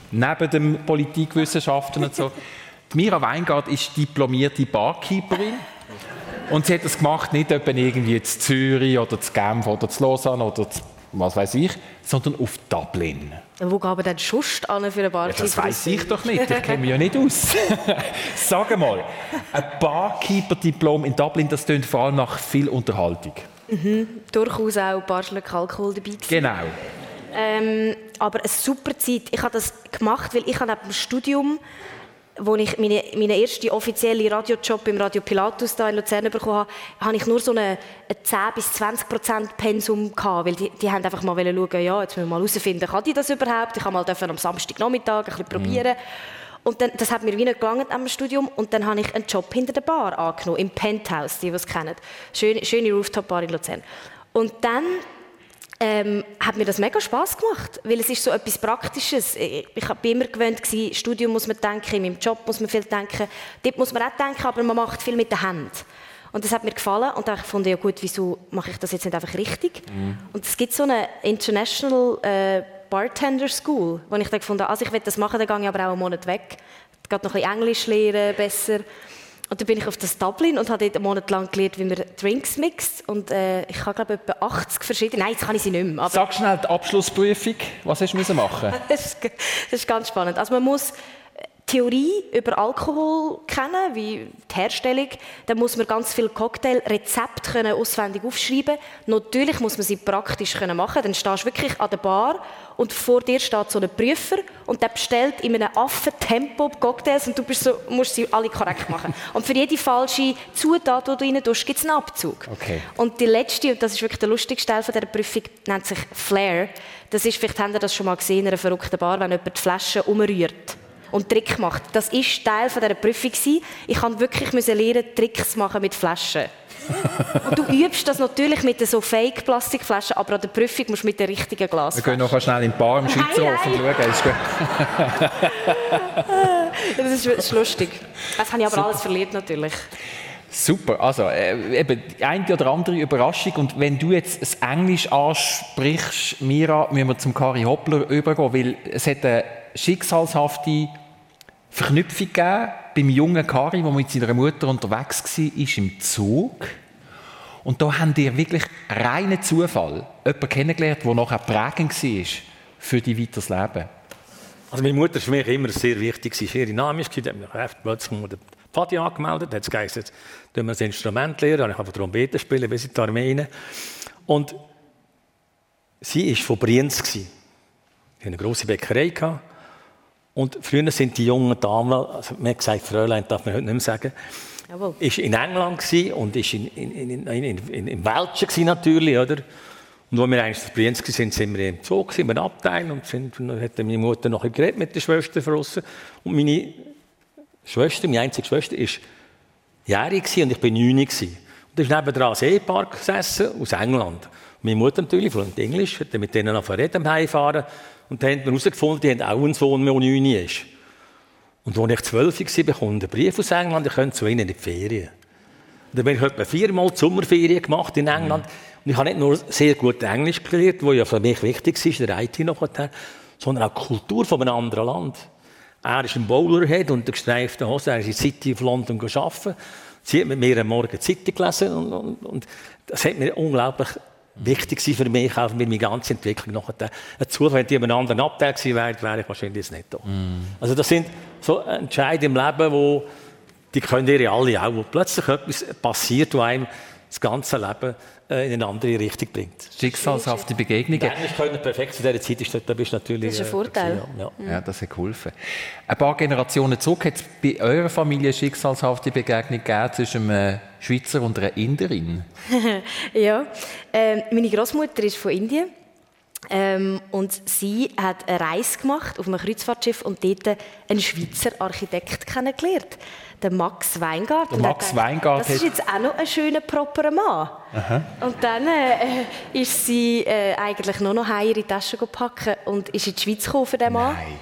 neben dem Politikwissenschaften und so. Mira Weingart ist diplomierte Barkeeperin. Und sie hat das gemacht, nicht irgendwie in Zürich oder in Genf oder in Lausanne oder zu, was weiß ich, sondern auf Dublin.
Wo gehen wir denn Schust an für eine
Ja,
Barkeeper?
das weiß ich doch nicht, ich kenne mich ja nicht aus. Sag mal, ein Barkeeper-Diplom in Dublin, das tönt vor allem nach viel Unterhaltung.
Durchaus auch ein paar Schluck Alkohol dabei gewesen.
Genau.
Ähm, aber eine super Zeit. Ich habe das gemacht, weil ich habe neben dem Studium, wo ich meine, meinen ersten offiziellen Radiojob im Radio Pilatus da in Luzern bekommen habe, habe ich nur so eine, ein 10 bis 20 Prozent Pensum gehabt, weil die, die haben einfach mal wollen schauen, ja, jetzt müssen wir mal herausfinden, kann ich das überhaupt? Ich habe mal dürfen am Samstagnachmittag ein bisschen probieren. Und dann, das hat mir wie nicht gelangt am Studium und dann habe ich einen Job hinter der Bar angenommen, im Penthouse, die, die es kennen. Schöne, schöne Rooftop-Bar in Luzern. Und dann ähm, hat mir das mega Spaß gemacht, weil es ist so etwas Praktisches. Ich, ich bin immer gewöhnt gewesen, Studium muss man denken, in meinem Job muss man viel denken, dort muss man auch denken, aber man macht viel mit den Händen. Und das hat mir gefallen und da habe ich ja gut, wieso mache ich das jetzt nicht einfach richtig? Und es gibt so eine International äh, Bartender School, wo ich dann gefunden habe, also ich will das machen, dann gehe ich aber auch einen Monat weg. Gerade noch ein bisschen Englisch lernen, besser. Und dann bin ich auf das Dublin und habe dort einen Monat lang gelernt, wie man Drinks mixt. Und äh, ich habe, glaube ich, etwa 80 verschiedene. Nein, jetzt kann ich sie nicht mehr. Aber
Sag schnell die Abschlussprüfung. Was hast du müssen machen?
das, ist, das ist ganz spannend. Also man muss Theorie über Alkohol kennen, wie die Herstellung. Dann muss man ganz viele Cocktailrezepte können auswendig aufschreiben. Natürlich muss man sie praktisch können machen. Dann stehst du wirklich an der Bar und vor dir steht so ein Prüfer und der bestellt in einem Affentempo Cocktails und du bist so, musst sie alle korrekt machen. Und für jede falsche Zutat, die du rein tust, gibt es einen Abzug.
Okay.
Und die letzte, und das ist wirklich der lustigste Teil von dieser Prüfung, nennt sich Flair. Das ist, vielleicht habt ihr das schon mal gesehen in einer verrückten Bar, wenn jemand die Flasche umrührt und Trick macht. Das war Teil von dieser Prüfung. Ich musste wirklich lernen, Tricks machen mit Flaschen. und du übst das natürlich mit so Fake-Plastikflaschen, aber an der Prüfung musst du mit der richtigen Glas.
Wir gehen noch schnell in die Bar im Schweizerhof und schauen. Ist.
Das ist, das ist lustig. Das habe ich aber alles verliert natürlich.
Super, also äh, eben die eine oder andere Überraschung und wenn du jetzt das Englisch ansprichst, Mira, müssen wir zum Kari Hoppler übergehen, weil es hat eine schicksalshafte Verknüpfung gegeben beim jungen Kari, der mit seiner Mutter unterwegs war, ist im Zug. Und da haben ihr wirklich reinen Zufall jemanden kennengelernt, der nachher prägend war für dein weiteres Leben.
Also meine Mutter war für mich immer sehr wichtig. Sie war sehr dynamisch. Sie hat mich plötzlich den Pfadi angemeldet. hat gesagt, tun wir das Instrument lernen. Ich habe Trompete spielen bis in die Armee rein. Und sie war von Brienz. Sie hatte eine grosse Bäckerei. gehabt. Und früher sind die jungen Damen, also man hat gesagt, Fräulein darf man heute nicht mehr sagen,
Jawohl.
ist in England und ist in, in, in, in, in, in, im Welschen natürlich, oder? Und als wir eigentlich in Brienz waren, sind wir im Zug, sind wir im Abteil und sind, dann hat meine Mutter noch geredet mit der Schwester draussen. Und meine Schwester, meine einzige Schwester, war jährig und ich war neun. Und ist nebenan ein Ehepaar gesessen, aus England. Meine Mutter natürlich, von Englisch, hat mit denen auf reden Heimfahren. Und dann haben wir herausgefunden, die haben auch einen Sohn, der neun ist. Und als ich zwölf war, bekam ich einen Brief aus England, ich könnte zu ihnen in die Ferien. Und dann bin ich etwa viermal die Sommerferien gemacht in England. Und ich habe nicht nur sehr gut Englisch gelernt, was ja für mich wichtig ist, der IT nachher, sondern auch die Kultur von einem anderen Land. Er ist ein Bowlerhead und der gestreifte Hose, er ist in der City of London arbeiten. Sie hat mit mir am Morgen die Zeitung gelesen und, und, und das hat mir unglaublich wichtig für mich, auch für meine ganze Entwicklung nachher. Ein Zufall, wenn die in einem anderen Abteil gewesen wäre, wäre ich wahrscheinlich jetzt nicht da. Also das sind so Entscheidungen im Leben, wo die können ihr alle auch, wo plötzlich etwas passiert, wo einem das ganze Leben äh, in eine andere Richtung bringt.
Schicksalshafte Begegnungen.
Englisch können perfekt zu dieser Zeit ist, da bist du natürlich.
Das ist ein
äh,
Vorteil.
Ja, ja.
Ja, das hat geholfen. Ein paar Generationen zurück hat es bei eurer Familie eine schicksalshafte Begegnung gegeben zwischen einem Schweizer und einer Inderin.
Ja, ähm, meine Großmutter ist von Indien ähm, und sie hat eine Reise gemacht auf einem Kreuzfahrtschiff und dort einen Schweizer Architekt kennengelernt, den Max Weingart.
Der
er
Max
gedacht,
Weingart
Das ist jetzt auch noch ein schöner, properer Mann. Und dann äh, ist sie äh, eigentlich nur noch heim ihre Tasche packen und ist in die Schweiz gekommen für den Mann.
Nein.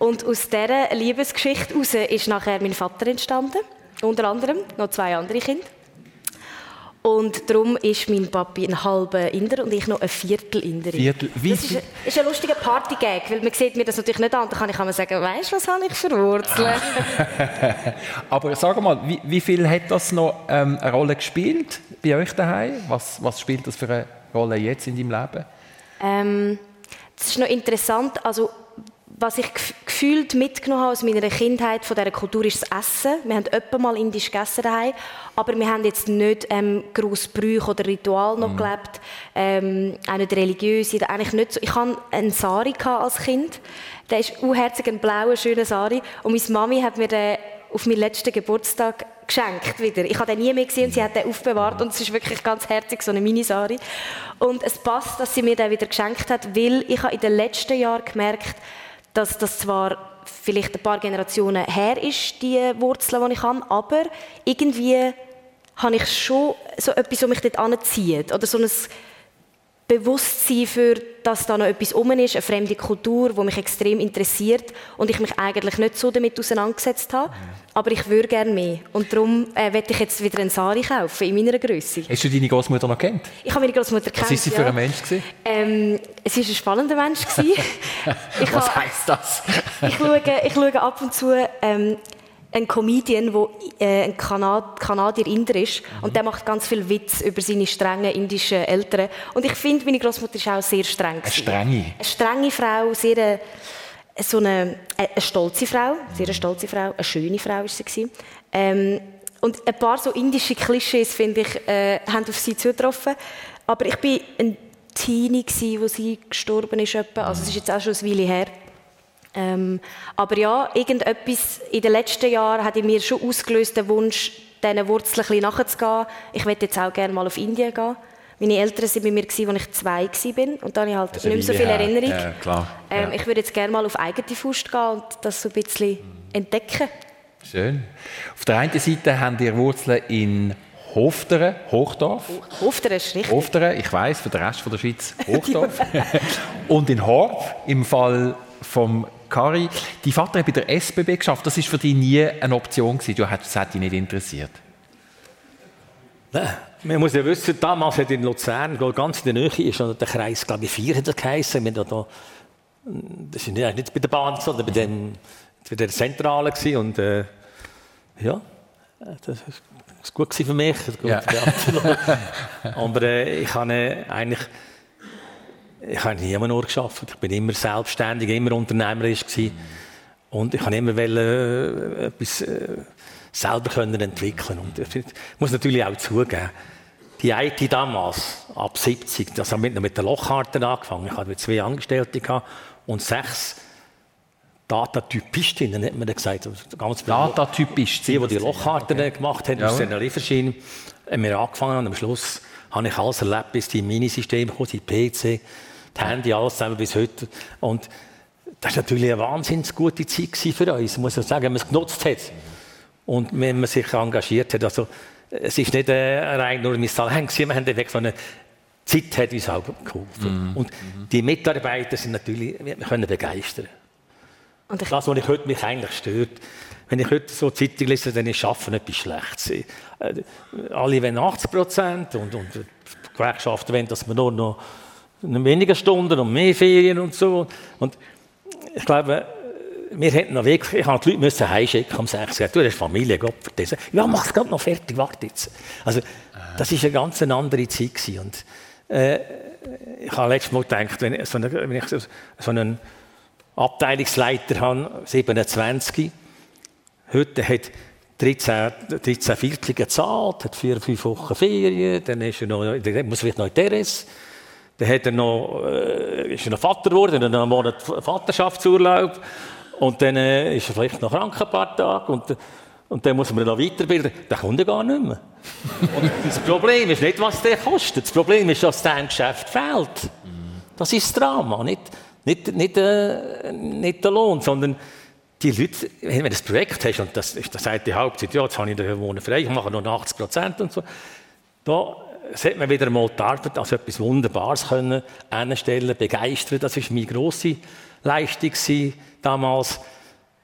Und aus dieser Liebesgeschichte heraus ist nachher mein Vater entstanden. Unter anderem noch zwei andere Kinder. Und darum ist mein Papi ein halber Inder und ich noch ein Viertel Inderin.
Viertel- wie
das ist ein, ist ein lustiger Partygag, weil man sieht mir das natürlich nicht an. Da kann ich einmal sagen, weißt du, was habe ich für Wurzeln?
Aber sag mal, wie, wie viel hat das noch ähm, eine Rolle gespielt bei euch daheim? Was, was spielt das für eine Rolle jetzt in deinem Leben?
Ähm, das ist noch interessant. Also, was ich gef- gefühlt mitgenommen habe aus meiner Kindheit von dieser Kultur ist das Essen. Wir haben öppe mal indisch gegessen daheim, aber wir haben jetzt nicht ähm, grosse Brüche oder Ritual noch gelebt, ähm, auch nicht religiös. Eigentlich nicht so. Ich hatte einen Sari gehabt als Kind. Der ist unherzig, ein blauer, schöner Sari. Und meine Mami hat mir den auf meinen letzten Geburtstag geschenkt wieder. Ich habe den nie mehr gesehen und sie hat den aufbewahrt und es ist wirklich ganz herzig, so eine Minisari. Und es passt, dass sie mir den wieder geschenkt hat, weil ich habe in den letzten Jahren gemerkt, dass das zwar vielleicht ein paar Generationen her ist, die Wurzeln, die ich habe, aber irgendwie habe ich schon so etwas, was mich dort anzieht. Oder so ein Bewusstsein für, dass da noch etwas um ist, eine fremde Kultur, die mich extrem interessiert und ich mich eigentlich nicht so damit auseinandergesetzt habe. Aber ich würde gerne mehr. Und darum äh, werde ich jetzt wieder einen Sari kaufen, in meiner Größe.
Hast du deine Großmutter noch kennt?
Ich habe meine Großmutter
Was ist sie für ein Mensch gewesen?
Ähm, es war ein spannender Mensch.
Was heißt das?
ich, schaue, ich schaue ab und zu ähm, einen Comedian, der äh, ein Kanad Kanadier-Inder ist. Und der macht ganz viel Witz über seine strengen indischen Eltern. Und ich finde, meine Großmutter ist auch sehr streng.
Eine strenge.
Eine strenge Frau, sehr äh, so eine, äh, eine stolze Frau, sehr eine stolze Frau, eine schöne Frau ist sie. Ähm, und ein paar so indische Klischees finde ich äh, haben auf sie zugetroffen. Aber ich bin ein Teenie wo sie gestorben ist etwa. Also es ist jetzt auch schon eine Weile her. Ähm, aber ja, irgendetwas in den letzten Jahren hat in mir schon ausgelöst den Wunsch, diesen Wurzeln ein bisschen nachzugehen. Ich möchte jetzt auch gerne mal auf Indien gehen. Meine Eltern waren bei mir, als ich zwei war. Und da habe ich halt
ist
nicht mehr so viel
her.
Erinnerung.
Ja, klar.
Ähm,
Ja.
Ich würde jetzt gerne mal auf eigene Faust gehen und das so ein bisschen entdecken.
Schön. Auf der einen Seite haben ihr Wurzeln in Hofteren, Hochdorf.
Hofteren ist richtig.
Hofteren, ich weiß, für den Rest von der Schweiz Hochdorf. Und in Horb, im Fall vom Kari. Die Vater hat bei der SBB geschafft. Das ist für dich nie eine Option gewesen. Du hast, das hat dich nicht interessiert.
Nein. Man muss ja wissen, damals hat in Luzern, ganz in der Nähe, ist der Kreis, glaube ich, 4 hat er geheissen. Wir da, das ist nicht nicht bei der Bahn, sondern bei, dem, bei der Zentrale gewesen. Und äh, ja, das war gut für mich. war
Ja.
gut für anderen. Aber äh, ich habe äh, eigentlich ich habe nie nur geschafft. Ich bin immer selbstständig, immer unternehmerisch gewesen. Und ich habe immer wollen, äh, etwas äh, selber können entwickeln. Und ich muss natürlich auch zugeben, die IT damals, ab 70, das haben wir mit den Lochkarten angefangen. Ich hatte zwei Angestellte gehabt und sechs Datatypistinnen, hat man dann gesagt. Also Ganz viele
Datatypisch.
die, die die Lochkarten gemacht haben, aus
Ja.
diesen Lieferschienen, haben wir angefangen und am Schluss habe ich alles erlebt, bis die Minisysteme kamen, die PC, die Handy, alles zusammen bis heute. Und das war natürlich eine wahnsinnig gute Zeit für uns, muss ich sagen, wenn man es genutzt hat. Und wenn man sich engagiert hat. Also, es ist nicht äh, rein nur Talent gewesen, wir haben einfach so eine Zeit hat uns auch geholfen. Und die Mitarbeiter sind natürlich, wir können begeistern.
Und ich,
Das, was ich heute mich eigentlich stört, wenn ich heute so Zeitung lese, dann ist Schaffen etwas Schlechtes. Äh, Alle wollen 80 Prozent und, und die Gewerkschaften wollen, dass man nur noch weniger Stunden und mehr Ferien und so. Und ich glaube, wir hätten noch wirklich, ich habe die Leute müssen heimschicken um 6 Uhr. Du hast Familie, Gott das. Ja, mach es gerade noch fertig, warte jetzt. Also, das war eine ganz andere Zeit. Gewesen. Und, äh, ich habe letztes Mal gedacht, wenn, ich so eine, wenn ich so, einen Abteilungsleiter habe, 27, heute hat 13, 13 Viertel gezahlt, hat vier, fünf Wochen Ferien, dann ist er noch, muss vielleicht noch in Teres. Dann hat er noch, äh, ist er noch Vater geworden, dann einen Monat Vaterschaftsurlaub. Und dann äh, ist er vielleicht noch krank ein paar Tage. Und, und dann muss man noch weiterbilden. Dann kommt er gar nicht mehr. das Problem ist nicht, was der kostet. Das Problem ist, dass dein Geschäft fehlt. Das ist das Drama. Nicht, nicht, nicht, äh, nicht der Lohn, sondern die Leute, wenn du ein Projekt hast, und das das die Hauptzeit, ja, jetzt habe ich den Wohnen frei, ich mache noch 80 Prozent und so, da sollte man wieder einmal die Arbeit als etwas Wunderbares können anstellen, begeistern. Das war meine grosse Leistung damals,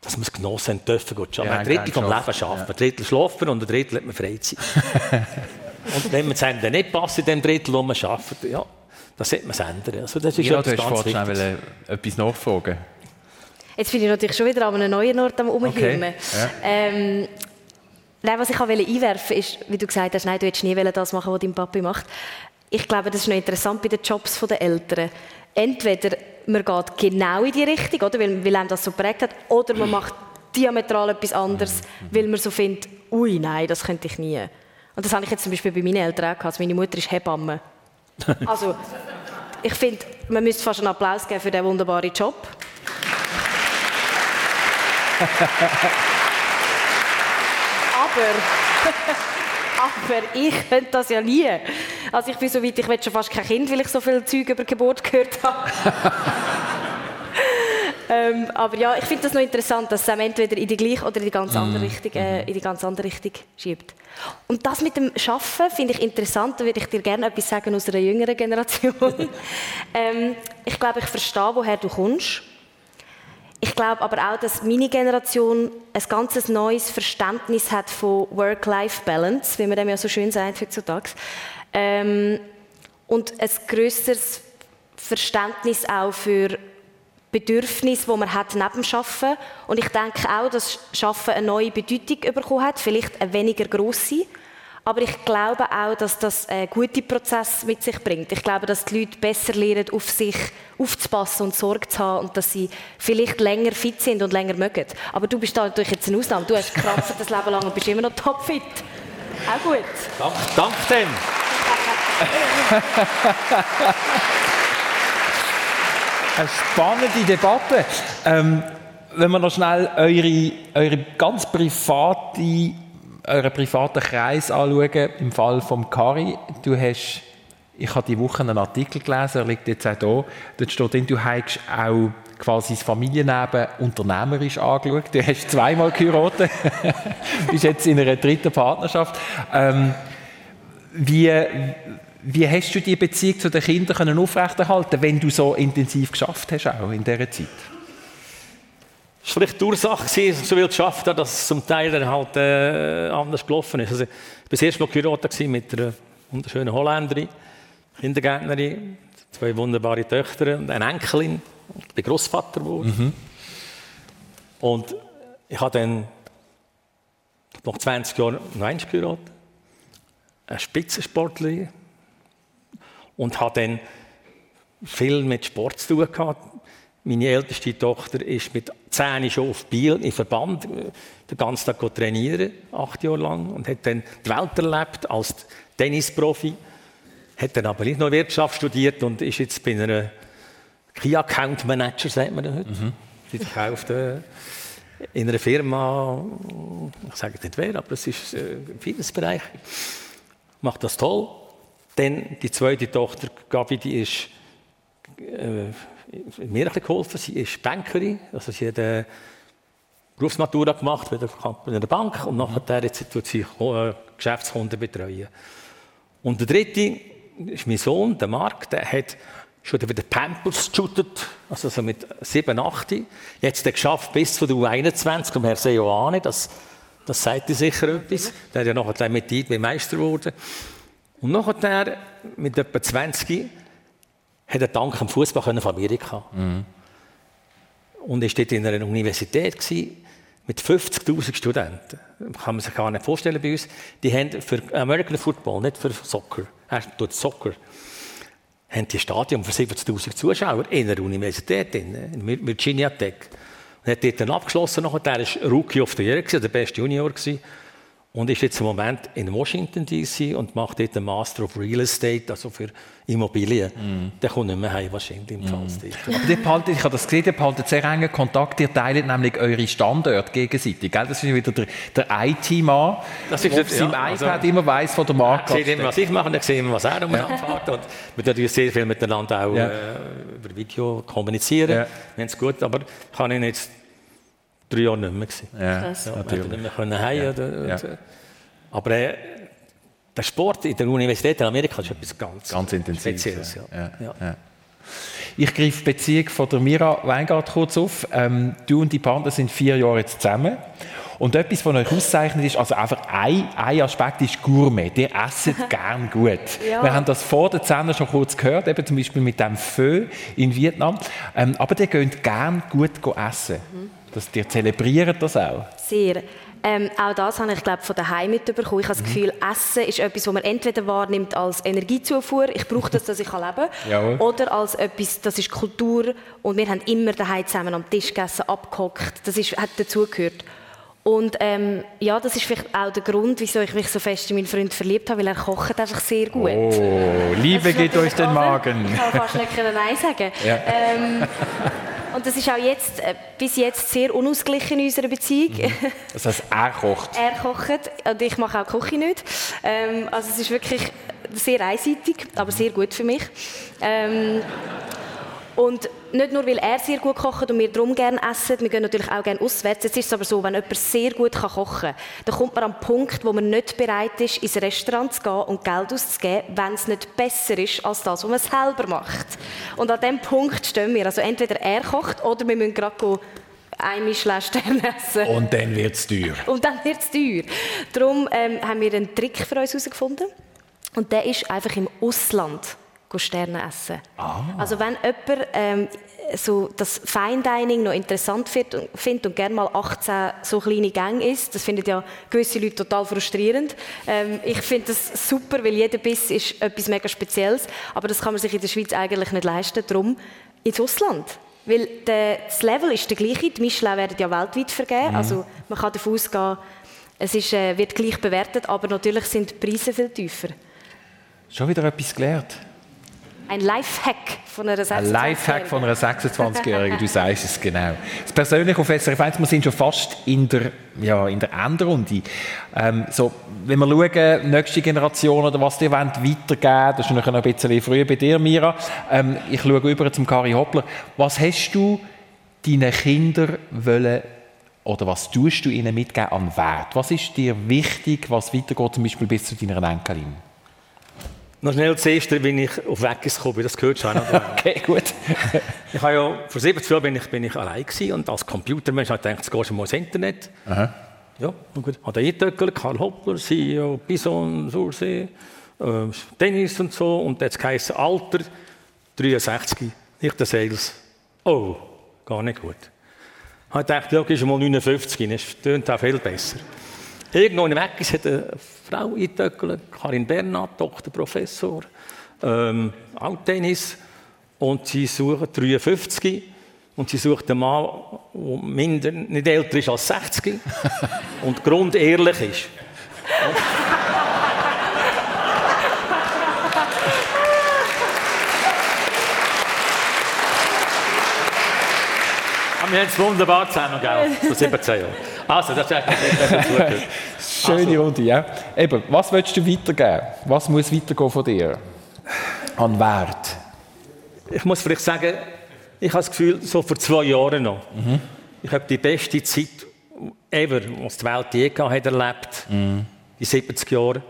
dass man es genossen dürfen. Gut, ja, ein Drittel vom Leben arbeiten, ja. ein Drittel schlafen und ein Drittel hat man Freizeit. und wenn man es dann nicht passt in dem Drittel, wo man arbeitet, ja, das sollte man es ändern. Also das ist
ja, du hast vorhin schnell etwas nachfragen.
Jetzt bin ich natürlich schon wieder an einem neuen Ort am Umhirnen. Okay. Ja. Ähm, nein, was ich einwerfen wollte, ist, wie du gesagt hast, nein, du hättest nie das machen, was dein Papi macht. Ich glaube, das ist noch interessant bei den Jobs der Eltern. Entweder man geht genau in die Richtung, oder, weil, weil einem das so prägt hat, oder man macht diametral etwas anderes, weil man so findet, ui, nein, das könnte ich nie. Und das habe ich jetzt zum Beispiel bei meinen Eltern auch gehabt. Also meine Mutter ist Hebamme. Also, ich finde, man müsste fast einen Applaus geben für diesen wunderbaren Job. aber, ich könnte das ja nie. Also ich bin so weit, ich will schon fast kein Kind, weil ich so viel Zeug über Geburt gehört habe. ähm, aber ja, ich finde das noch interessant, dass es entweder in die gleiche oder in die ganz andere mm. Richtung, äh, in die ganz andere Richtung schiebt. Und das mit dem Schaffen finde ich interessant. Da würde ich dir gerne etwas sagen aus einer jüngeren Generation. ähm, ich glaube, ich verstehe, woher du kommst. Ich glaube aber auch, dass meine Generation ein ganz neues Verständnis hat von Work-Life-Balance, wie man dem ja so schön sagt heutzutage. Ähm, und ein grösseres Verständnis auch für Bedürfnisse, die man hat neben dem Arbeiten. Und ich denke auch, dass Arbeiten eine neue Bedeutung bekommen hat, vielleicht eine weniger grosse. Aber ich glaube auch, dass das einen guten Prozess mit sich bringt. Ich glaube, dass die Leute besser lernen, auf sich aufzupassen und Sorge zu haben und dass sie vielleicht länger fit sind und länger mögen. Aber du bist da natürlich jetzt eine Ausnahme. Du hast gekrampft das Leben lang und bist immer noch topfit. Auch gut.
Dank, dank dem.
Eine spannende Debatte. Ähm, wenn wir noch schnell eure, eure ganz private euren privaten Kreis anschauen, im Fall von Kari, du hast, ich habe die Woche einen Artikel gelesen, er liegt jetzt auch da, dort steht drin, du hast auch quasi das Familienleben unternehmerisch angeschaut. Du hast zweimal geheiratet, bist jetzt in einer dritten Partnerschaft. Ähm, wie, wie hast du die Beziehung zu den Kindern aufrechterhalten wenn du so intensiv geschafft hast auch in dieser Zeit?
War vielleicht die Ursache, so viel geschafft habe, dass es zum Teil dann halt äh, anders gelaufen ist. Also, ich war das erste Mal geheiratet mit einer wunderschönen Holländerin, Kindergärtnerin, zwei wunderbare Töchter und eine Enkelin. Ich bin Großvater geworden. Mhm. Und ich habe dann nach 20 Jahren noch eins geheiratet, eine Spitzensportlerin und habe dann viel mit Sport zu tun gehabt. Meine älteste Tochter ist mit 10 schon auf Biel im Verband äh, den ganzen Tag trainieren, acht Jahre lang, und hat dann die Welt erlebt als Tennisprofi. Hat dann aber nicht noch Wirtschaft studiert und ist jetzt bei einer Key Account Manager, sagt man heute. Mhm. Sie verkauft äh, in einer Firma, ich sage nicht wer, aber es ist äh, im Fitnessbereich. Macht das toll. Dann die zweite Tochter, Gabi, die ist äh, mir geholfen. Sie ist Bankerin, also sie hat eine Berufsmatura gemacht bei der Bank und nachher jetzt tut sie äh, Geschäftskunden betreuen. Und der dritte ist mein Sohn, der Marc, der hat schon wieder Pampers geshootet, also so mit 7, 8. Jetzt hat geschafft bis zu der U21, und Herr Seoane, das, das sagt dir sicher etwas. Der hat ja nachher mit IB Meister geworden. Und nachher, mit etwa 20, hat er dank dem Fußball von Amerika. Mhm. Und er war dort in einer Universität gewesen, mit 50.000 Studenten. Das kann man sich gar nicht vorstellen bei uns. Die haben für American Football, nicht für Soccer, er tut Soccer, haben die Stadion für 70.000 Zuschauer in einer Universität, in Virginia Tech. Und hat dort dann abgeschlossen, nachher, der war Rookie of the Year, der beste Junior. Gewesen. Und ist jetzt im Moment in Washington DC und macht dort den Master of Real Estate, also für Immobilien. Mm. Der kommt nicht mehr heim, wahrscheinlich im Fall.
Mm. Aber die behalten, ich habe das gesehen, ihr behaltet sehr engen Kontakt, ihr teilt nämlich eure Standorte gegenseitig. Gell? Das ist wieder der, der IT-Mann, der auf seinem ja, iPad also, immer weiss, wo der Markt
ist. sieht immer, was ich mache, und sieht immer, was er umeinander fährt. Und wir natürlich sehr viel miteinander auch ja. äh, über Video kommunizieren. Ja. Wir haben es gut, aber kann ich jetzt drei Jahre nicht mehr. Gewesen. Ja,
Krass. ja natürlich.
Nicht mehr können heim, ja. Oder, ja. Aber äh, der Sport in der Universität in Amerika ist etwas ganz,
ganz intensives. Spezielles. Ja. Ja. Ich greife die Beziehung von der Mira Weingart kurz auf. Ähm, du und die Partner sind vier Jahre jetzt zusammen. Und etwas, was euch auszeichnet, ist, also einfach ein, ein Aspekt ist Gourmet. Ihr esset gern gut. Ja. Wir haben das vor der Sendung schon kurz gehört, eben zum Beispiel mit dem Feu in Vietnam. Ähm, aber ihr geht gern gut essen. Mhm. Das, ihr zelebriert das auch.
Sehr. Ähm, auch das habe ich glaube von daheim mitbekommen. Ich habe das mhm. Gefühl, Essen ist etwas, was man entweder wahrnimmt als Energiezufuhr, ich brauche das, dass ich leben kann, oder als etwas, das ist Kultur und wir haben immer daheim zusammen am Tisch gegessen, abgehockt. Das ist, hat dazugehört. Und ähm, ja, das ist vielleicht auch der Grund, wieso ich mich so fest in meinen Freund verliebt habe, weil er kocht einfach sehr gut.
Oh, Liebe geht euch den Magen.
Ich kann fast nicht Nein sagen. Ja. Ähm, und das ist auch jetzt, äh, bis jetzt sehr unausgeglichen in unserer Beziehung. Mhm.
Das heißt, er kocht?
er kocht und ich mache auch Küche nicht. Ähm, also es ist wirklich sehr einseitig, aber sehr gut für mich. Ähm, und nicht nur, weil er sehr gut kocht und wir darum gerne essen, wir gehen natürlich auch gerne auswärts. Jetzt ist es aber so, wenn jemand sehr gut kochen kann, dann kommt man an den Punkt, wo man nicht bereit ist, ins Restaurant zu gehen und Geld auszugeben, wenn es nicht besser ist als das, was man selber macht. Und an diesem Punkt stehen wir. Also entweder er kocht oder wir müssen gerade einmal Stern essen.
Und dann wird es teuer.
Und dann wird es teuer. Darum ähm, haben wir einen Trick für uns herausgefunden. Und der ist einfach im Ausland Sterne essen. Ah. Also wenn jemand ähm, so das Fine Dining noch interessant findet und gerne mal 18 so kleine Gänge isst, das finden ja gewisse Leute total frustrierend. Ähm, ich finde das super, weil jeder Biss ist etwas mega Spezielles, aber das kann man sich in der Schweiz eigentlich nicht leisten. Darum ins Ausland. Weil der, das Level ist der gleiche, die Michelin werden ja weltweit vergeben, mhm. also man kann davon ausgehen, es ist, äh, wird gleich bewertet, aber natürlich sind die Preise viel tiefer.
Schon wieder etwas gelernt.
Ein Lifehack von einer 26-Jährigen.
Ein Lifehack von einer 26-Jährigen, du sagst es genau. Das Persönliche auf SRF 1, wir sind schon fast in der, ja, in der Endrunde. Ähm, so, wenn wir schauen, nächste Generation oder was dir wollt, weitergeben das ist noch ein bisschen früher bei dir, Mira. Ähm, ich schaue über zum Kari Hoppler. Was hast du deinen Kindern wollen oder was tust du ihnen mitgeben an Wert? Was ist dir wichtig, was weitergeht, zum Beispiel bis zu deiner Enkelin?
Noch schnell zuerst, wenn ich auf Weggis gekommen bin, das gehört schon.
okay, gut.
ich habe ja, vor 70 Jahren bin ich, bin ich allein gewesen und als Computermensch habe ich gedacht, jetzt gehst du mal ins Internet. Aha. Ja, gut. Habe da eingetöckelt, Karl Hoppler, CEO, Bison, Sursee, äh, Tennis und so. Und jetzt heisst Alter 63, nicht der Sales. Oh, gar nicht gut. Ich habe gedacht, ja, gehst du mal 59, das tönt auch viel besser. Irgendwo weg ist eine Frau eingetöckelt, Karin Bernhard, Doktor, Professor, ähm, auch Tennis. Und sie sucht 53 und sie sucht einen Mann, der minder, nicht älter ist als 60 und grundehrlich ist. wir haben es wunderbar zusammen, gell? Vor 17 Jahren. Also, das ist eigentlich
Schöne also. Runde, ja. Eben, was willst du weitergeben? Was muss weitergehen von dir? An Wert?
Ich muss vielleicht sagen, ich habe das Gefühl, so vor zwei Jahren noch. Mhm. Ich habe die beste Zeit ever, was die Welt je hat erlebt. Mhm. Die 70 Jahre.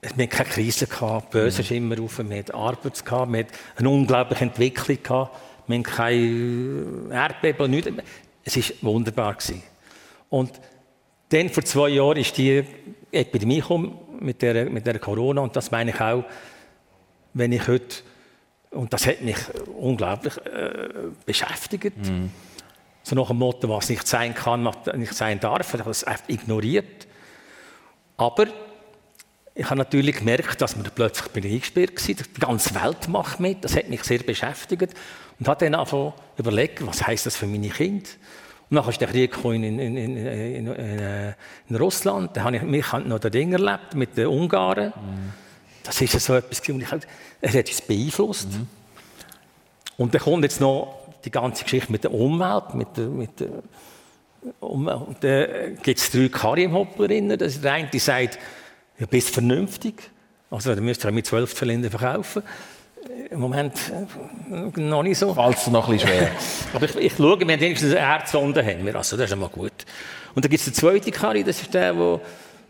Wir hatten keine Krise, gehabt, die Börse mhm. ist immer auf, wir hatten Arbeit, gehabt, wir hatten eine unglaubliche Entwicklung, gehabt, wir hatten kein Erdbeben, nichts. Es war wunderbar. Und dann, vor zwei Jahren, ist die Epidemie gekommen mit der, mit der Corona. Und das meine ich auch, wenn ich heute, und das hat mich unglaublich äh, beschäftigt. Mhm. So nach dem Motto, was nicht sein kann, was nicht sein darf. Ich habe das einfach ignoriert. Aber ich habe natürlich gemerkt, dass man plötzlich bin eingesperrt war. Die ganze Welt macht mit. Das hat mich sehr beschäftigt. Und habe dann einfach überlegt, was heißt das für meine Kinder? Dann ist der Krieg in, in, in, in, in, in Russland. Da habe ich mich noch den Ding erlebt mit den Ungarn. Mhm. Das ist so etwas, und ich, er hat uns beeinflusst. Mhm. Und dann kommt jetzt noch die ganze Geschichte mit der Umwelt, mit der, mit der Umwelt. Und dann gibt es drei Karimhopplerinnen. Das ist der eine, die sagt, ja, bist vernünftig. Also, dann müsst ihr mit zwölf Zylinder verkaufen. Im Moment äh, noch nicht so.
Falls noch ein bisschen schwer.
Aber ich, ich schaue, wir haben wenigstens eine Erdsonde. Haben wir. Also, das ist einmal gut. Und dann gibt es den zweiten Kari, das ist der, wo,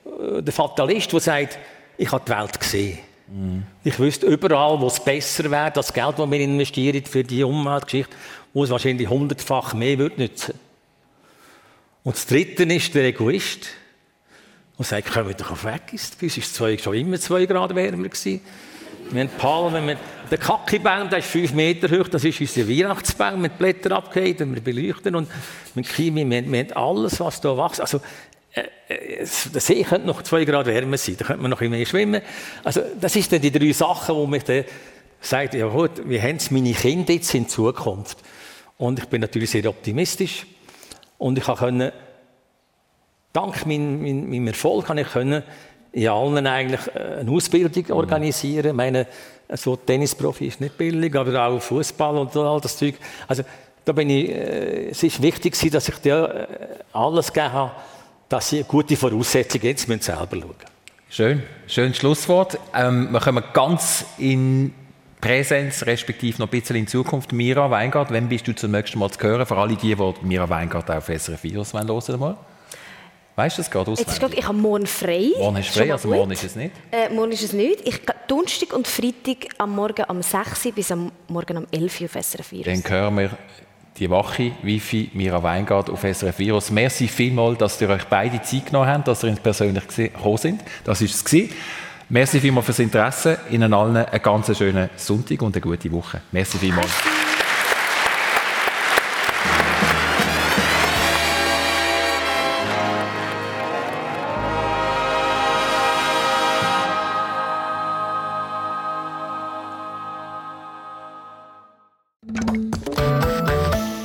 äh, der Fatalist, der sagt, ich habe die Welt gesehen. Mm. Ich wüsste überall, wo es besser wäre, das Geld, das wir investieren für die Umweltgeschichte, wo es wahrscheinlich hundertfach mehr wird nützen. Und das Dritte ist der Egoist, der sagt, können wir doch auf weg. Bei uns war es schon immer zwei Grad wärmer. Gewesen. Wir haben Palmen, wir der Kackibaum, der ist fünf Meter hoch, das ist unser Weihnachtsbaum mit Blättern abgehängt und wir beleuchten und mit Chemie, wir, wir haben alles, was da wächst. Also, äh, äh, der See könnte noch zwei Grad wärmer sein, da könnte man noch ein mehr schwimmen. Also, das sind dann die drei Sachen, wo mich dann sagt, ja gut, wie haben es meine Kinder jetzt in Zukunft? Und ich bin natürlich sehr optimistisch und ich konnte, dank meinem, meinem Erfolg, kann ich können, in allen eigentlich äh, eine Ausbildung organisieren. Ich meine, so Tennisprofi ist nicht billig, aber auch Fußball und all das Zeug. Also da bin ich, äh, es ist wichtig, dass ich dir äh, alles gegeben habe, dass sie gute Voraussetzungen jetzt müssen selber schauen.
Schön, schönes Schlusswort. Ähm, wir kommen ganz in Präsenz, respektive noch ein bisschen in Zukunft. Mira Weingart, wann bist du zum nächsten Mal zu hören? Für alle die, die Mira Weingart auf SRF Virus hören wollen. Weißt du das gerade
auswendig? Jetzt, ich habe morgen frei.
Morgen ist frei, also morgen ist es nicht?
Äh, morgen ist es nicht. Ich, Donnerstag und Freitag am Morgen am 6 Uhr bis am Morgen am 11 Uhr auf SRF Virus.
Dann hören wir die wache Wifi Mira Weingart auf SRF Virus. Merci vielmals, dass ihr euch beide Zeit genommen habt, dass ihr uns persönlich gekommen sind. Das war es. Merci vielmals fürs Interesse. Ihnen allen einen ganz schönen Sonntag und eine gute Woche. Merci vielmals.